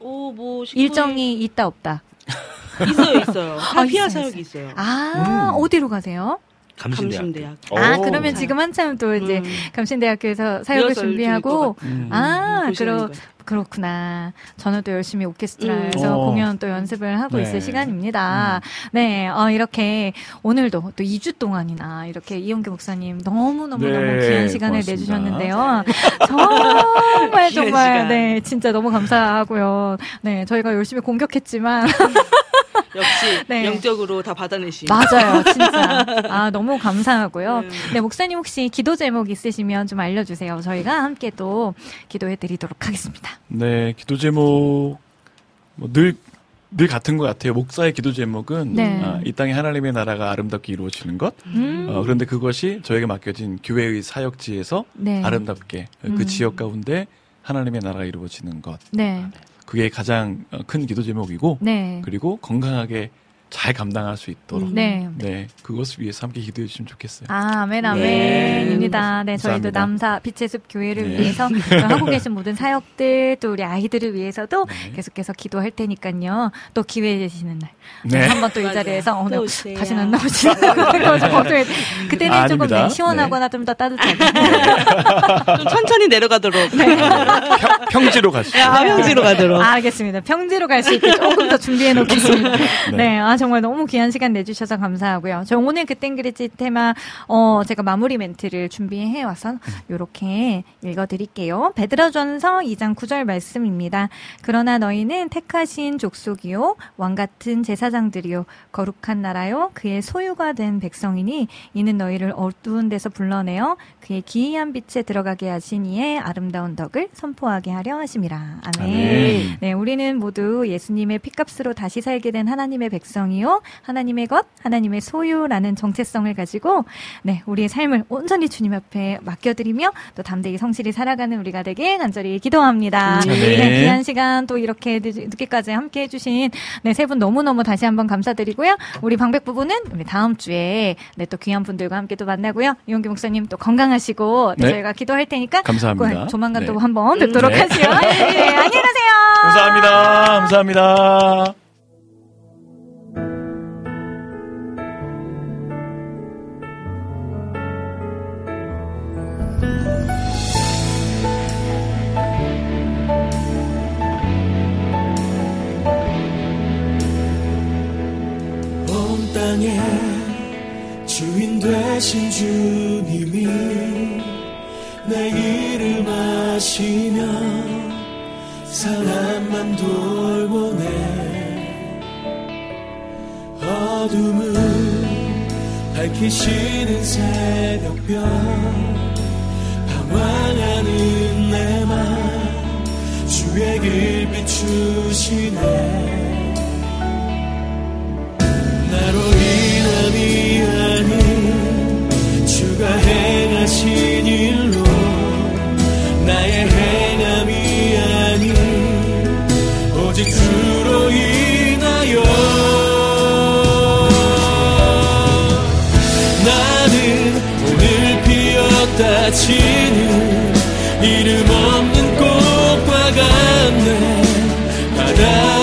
오, 뭐 식구에- 일정이 있다, 없다. 있어요, 있어요. 아, 피아 있어요, 사역이 있어요. 아, 음. 어디로 가세요? 감신대학. 감신대학. 아, 오. 그러면 지금 한참 또 이제 음. 감신대학교에서 사역을 준비하고, 중일 음. 아, 보시는 그러. 그렇구나. 저는 또 열심히 오케스트라에서 음. 공연 또 연습을 하고 네. 있을 시간입니다. 네, 어, 이렇게 오늘도 또 2주 동안이나 이렇게 이용규 목사님 너무너무너무 네, 귀한 시간을 고맙습니다. 내주셨는데요. 정말 귀한 정말, 시간. 네, 진짜 너무 감사하고요. 네, 저희가 열심히 공격했지만, 역시 네. 영적으로 다 받아내시. 맞아요, 진짜. 아, 너무 감사하고요. 네. 네, 목사님 혹시 기도 제목 있으시면 좀 알려주세요. 저희가 함께 또 기도해 드리도록 하겠습니다. 네, 기도 제목 뭐늘늘 같은 것 같아요. 목사의 기도 제목은 네. 아, 이 땅에 하나님의 나라가 아름답게 이루어지는 것. 음. 어, 그런데 그것이 저에게 맡겨진 교회의 사역지에서 네. 아름답게 그 음. 지역 가운데 하나님의 나라가 이루어지는 것. 네. 그게 가장 어, 큰 기도 제목이고 네. 그리고 건강하게 잘 감당할 수 있도록 네. 네 그것을 위해서 함께 기도해 주시면 좋겠어요. 아, 아멘, 네. 아멘입니다. 네, 저희도 감사합니다. 남사 빛의 숲 교회를 네. 위해서 또 하고 계신 모든 사역들 또 우리 아이들을 위해서도 네. 계속해서 기도할 테니까요. 또 기회 되시는 날 네. 한번 또 이. 자리에서 오늘. 다시는 안 나오시는 거죠. 걱정해. 그때는 아, 조금. 네, 시원하거나 좀 더 따뜻하게. 좀 천천히 내려가도록. 평, 평지로 가시죠. 아, 평지로 가도록. 아, 알겠습니다. 평지로 갈 수 있게 조금 더 준비해 놓겠습니다. 네. 네. 아, 정말 너무 귀한 시간 내주셔서 감사하고요. 저 오늘 그땐 그랬지 테마, 어, 제가 마무리 멘트를 준비해 와서 요렇게 읽어드릴게요. 베드로전서 2장 9절 말씀입니다. 그러나 너희는 택하신 족속이요, 왕 같은 제사장들이요, 거룩한 나라요, 그의 소유가 된 백성이니 이는 너희를 어두운 데서 불러내어 그의 기이한 빛에 들어가게 하신 이의 아름다운 덕을 선포하게 하려 하심이라. 아멘. 아멘. 네, 우리는 모두 예수님의 피값으로 다시 살게 된 하나님의 백성 이요, 하나님의 것, 하나님의 소유라는 정체성을 가지고, 네, 우리의 삶을 온전히 주님 앞에 맡겨드리며 또 담대히 성실히 살아가는 우리가 되길 간절히 기도합니다. 아멘. 네, 귀한 시간 또 이렇게 늦- 늦게까지 함께 해주신 네, 세 분 너무너무 다시 한번 감사드리고요. 우리 방백 부부는 우리 다음 주에 네, 또 귀한 분들과 함께 또 만나고요. 이용기 목사님 또 건강하시고 네, 네. 저희가 기도할 테니까 감사합니다. 꼭 조만간 네. 또 한번 뵙도록 네. 하시요. 네, 안녕히 가세요. 감사합니다. 감사합니다. 온 땅에 주인 되신 주님이 내 이름 아시며 사람만 돌보네 어둠을 밝히시는 새벽별 방황하는 내 맘 주의 길 비추시네. 나로 다 치는 이름 없는 꽃과 같네. 바다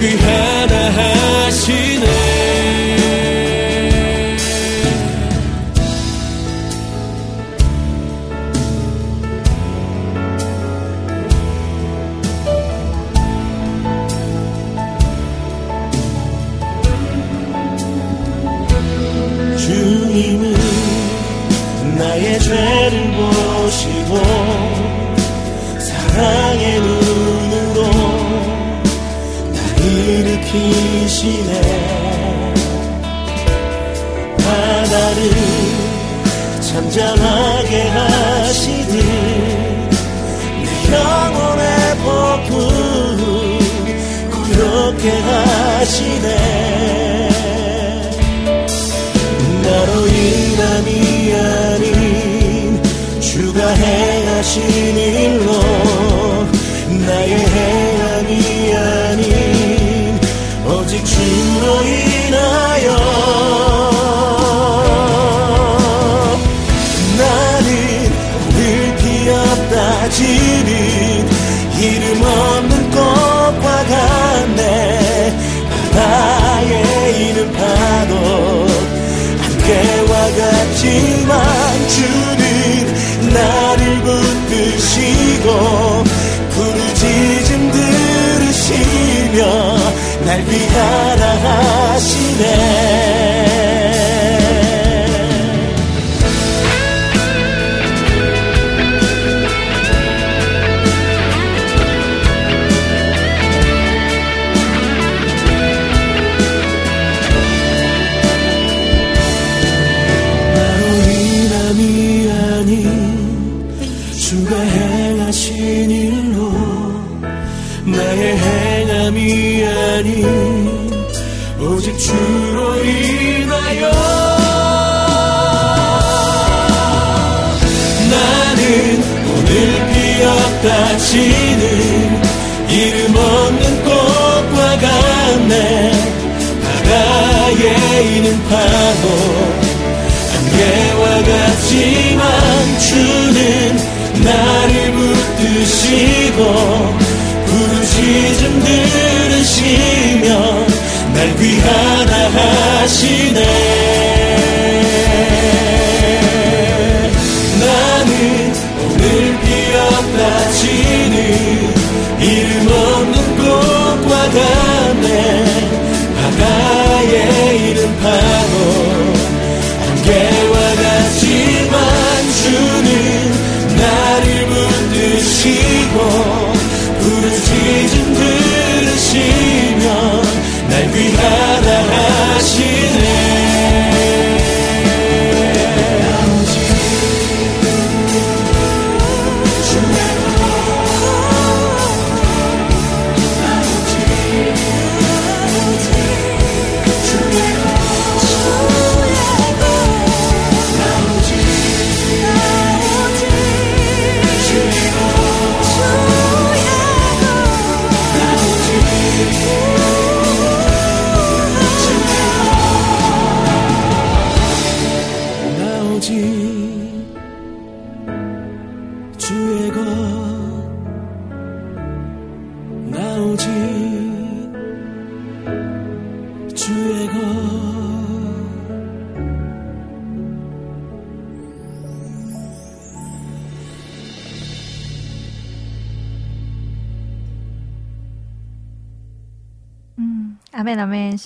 날귀 하 날 위하라 하시네. 나로 인함이 아닌 주가 행하신 일로 나의 행함이 아닌 오직 주로 인하여. 나는 오늘 피었다 지는 이름 없는 꽃과 같네. 바다에 있는 파도 안개와 같지만 주는 나를 붙드시고 부르짖음 들으시며 날 귀하다 하시네. 나는 오늘 피었다 지는 이름 없는 꽃과 같네. 바다에 있는 파도 안개와 같지만 주는 나를 붙드시고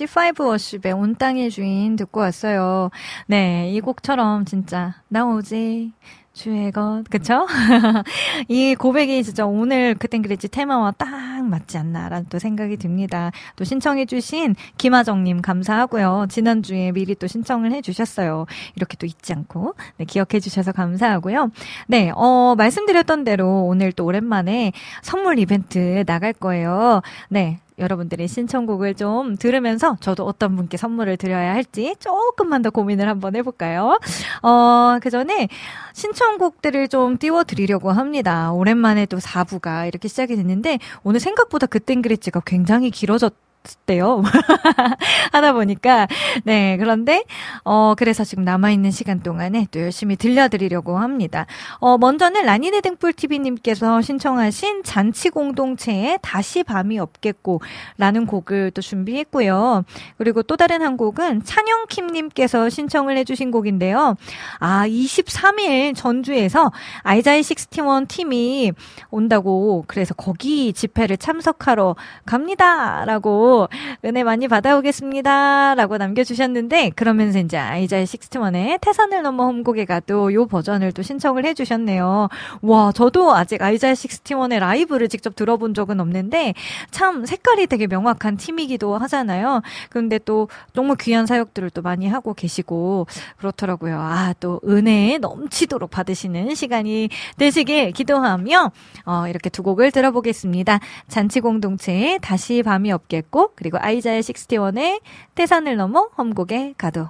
C5 워십의 온 땅의 주인 듣고 왔어요. 네, 이 곡처럼 진짜 나오지. 주의 것, 그쵸? 이 고백이 진짜 오늘 그땐 그랬지 테마와 딱 맞지 않나라는 또 생각이 듭니다. 또 신청해 주신 김하정님 감사하고요. 지난주에 미리 또 신청을 해 주셨어요. 이렇게 또 잊지 않고, 네, 기억해 주셔서 감사하고요. 네, 어, 말씀드렸던 대로 오늘 또 오랜만에 선물 이벤트 나갈 거예요. 네, 여러분들의 신청곡을 좀 들으면서 저도 어떤 분께 선물을 드려야 할지 조금만 더 고민을 한번 해볼까요? 어, 그 전에 신청곡들을 좀 띄워드리려고 합니다. 오랜만에 또 4부가 이렇게 시작이 됐는데 오늘 생각보다 그땐 그랬지가 굉장히 길어졌 때요. 하다 보니까 네 그런데 어 그래서 지금 남아 있는 시간 동안에 또 열심히 들려드리려고 합니다. 어 먼저는 라니네 등불 TV님께서 신청하신 잔치 공동체의 다시 밤이 없겠고라는 곡을 또 준비했고요. 그리고 또 다른 한 곡은 찬영킴님께서 신청을 해주신 곡인데요. 아 23일 전주에서 아이자이 61 팀이 온다고 그래서 거기 집회를 참석하러 갑니다라고 은혜 많이 받아오겠습니다 라고 남겨주셨는데 그러면서 이제 아이자의 식스티원의 태산을 넘어 홈곡에 가도 요 버전을 또 신청을 해주셨네요. 와 저도 아직 아이자의 식스티원의 라이브를 직접 들어본 적은 없는데 참 색깔이 되게 명확한 팀이기도 하잖아요. 그런데 또 정말 귀한 사역들을 또 많이 하고 계시고 그렇더라고요. 아 또 은혜 넘치도록 받으시는 시간이 되시길 기도하며 어, 이렇게 두 곡을 들어보겠습니다. 잔치 공동체의 다시 밤이 없겠고 그리고 아이자의 식스티원의 태산을 넘어 험곡에 가도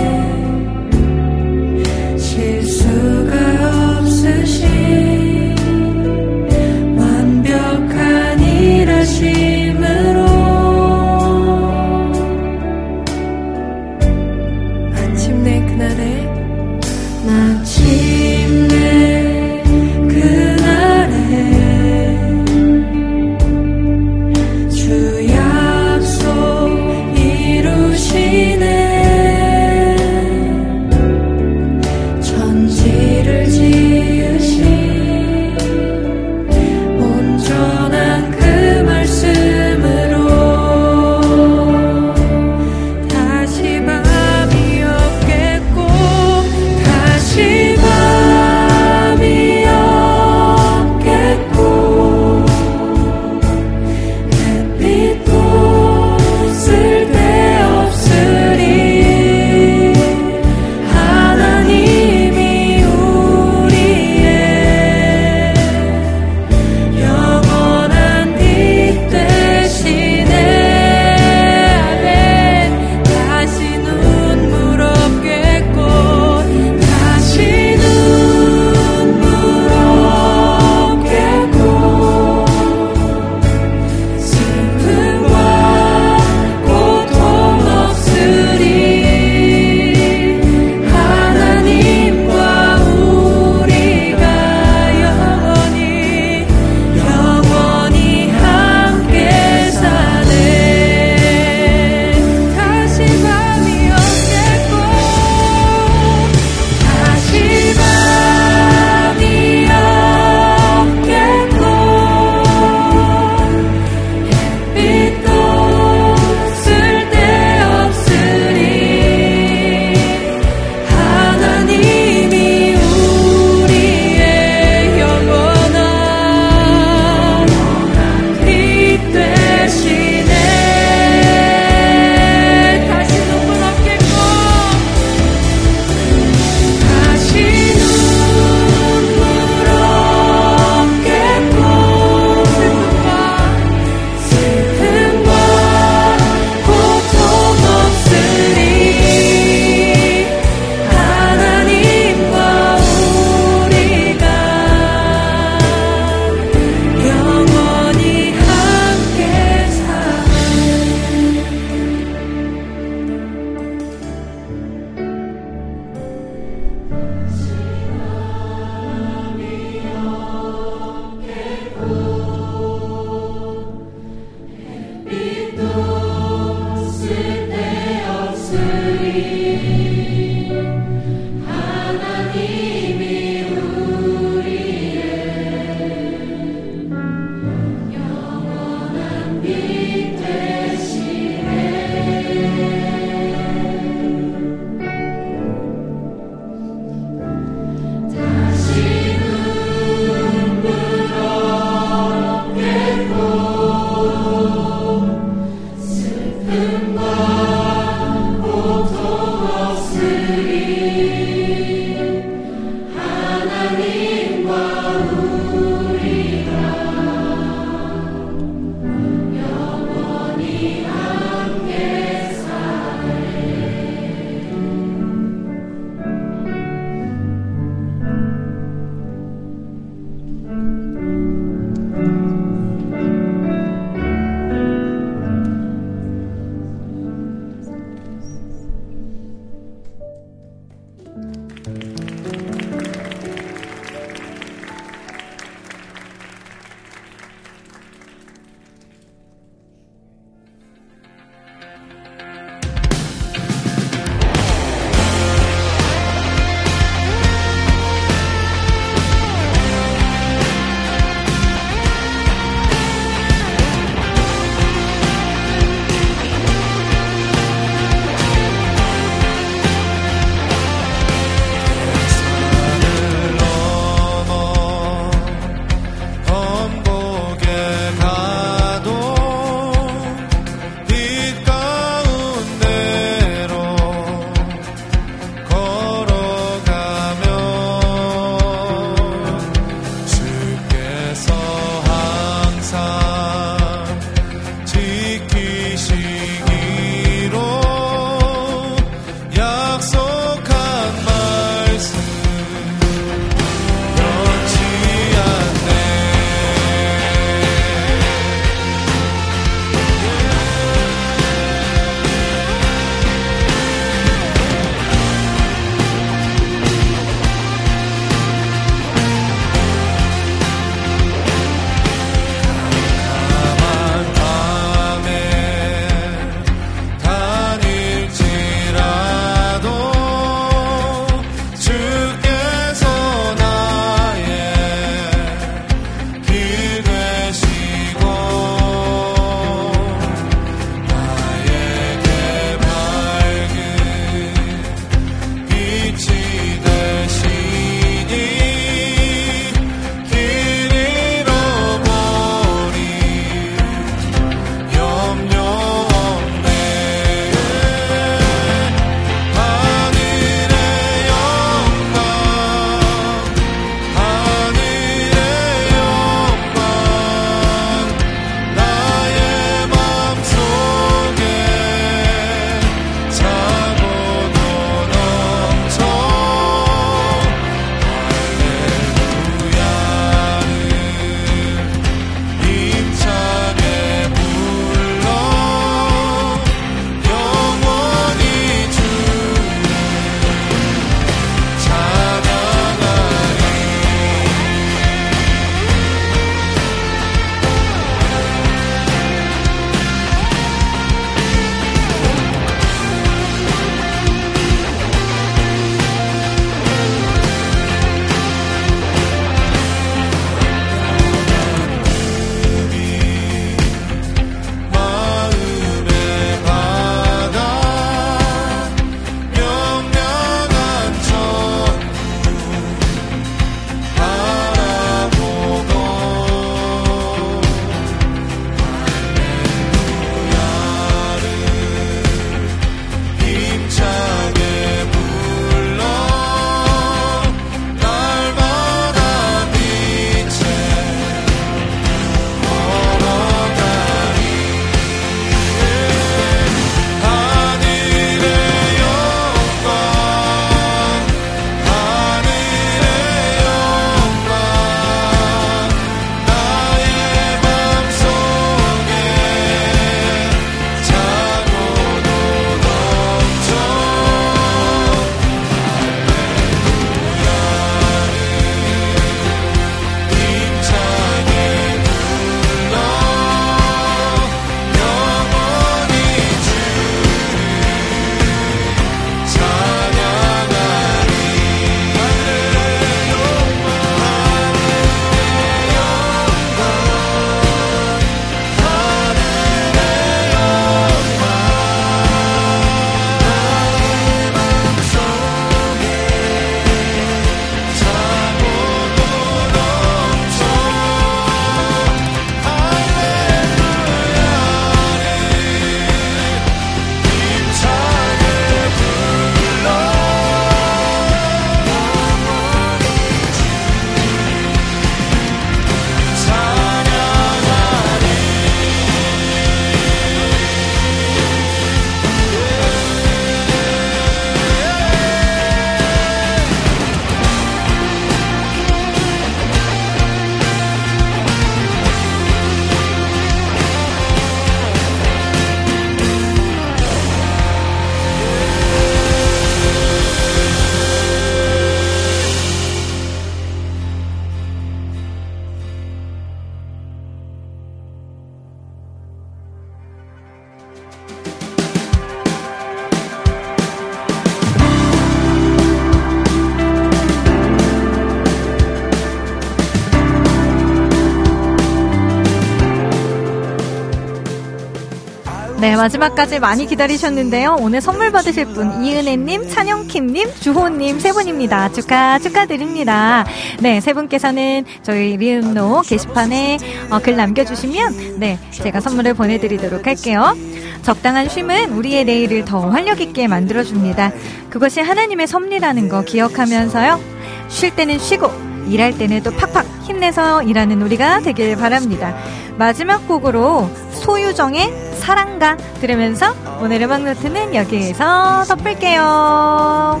네, 마지막까지 많이 기다리셨는데요. 오늘 선물 받으실 분, 이은혜님, 찬영킴님, 주호님 세 분입니다. 축하, 축하드립니다. 네, 세 분께서는 저희 리음노 게시판에 어, 글 남겨주시면, 네, 제가 선물을 보내드리도록 할게요. 적당한 쉼은 우리의 내일을 더 활력 있게 만들어줍니다. 그것이 하나님의 섭리라는 거 기억하면서요. 쉴 때는 쉬고, 일할 때는 또 팍팍 힘내서 일하는 우리가 되길 바랍니다. 마지막 곡으로 소유정의 사랑가 들으면서 오늘의 음악 노트는 여기에서 덮을게요.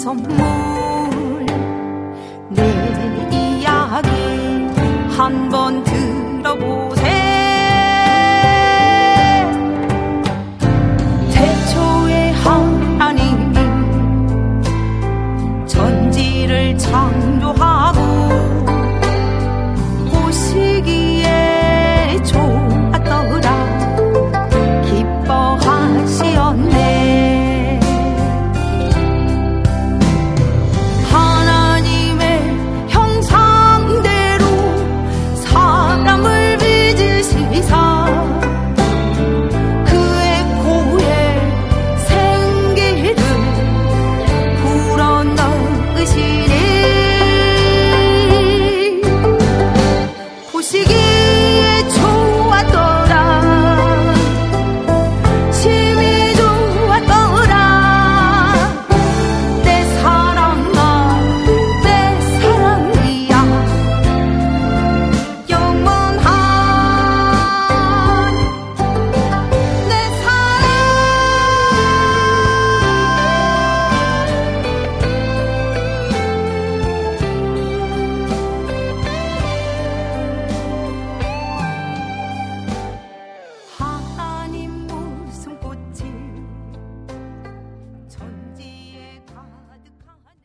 선물. 내 이야기 한번 들어보세요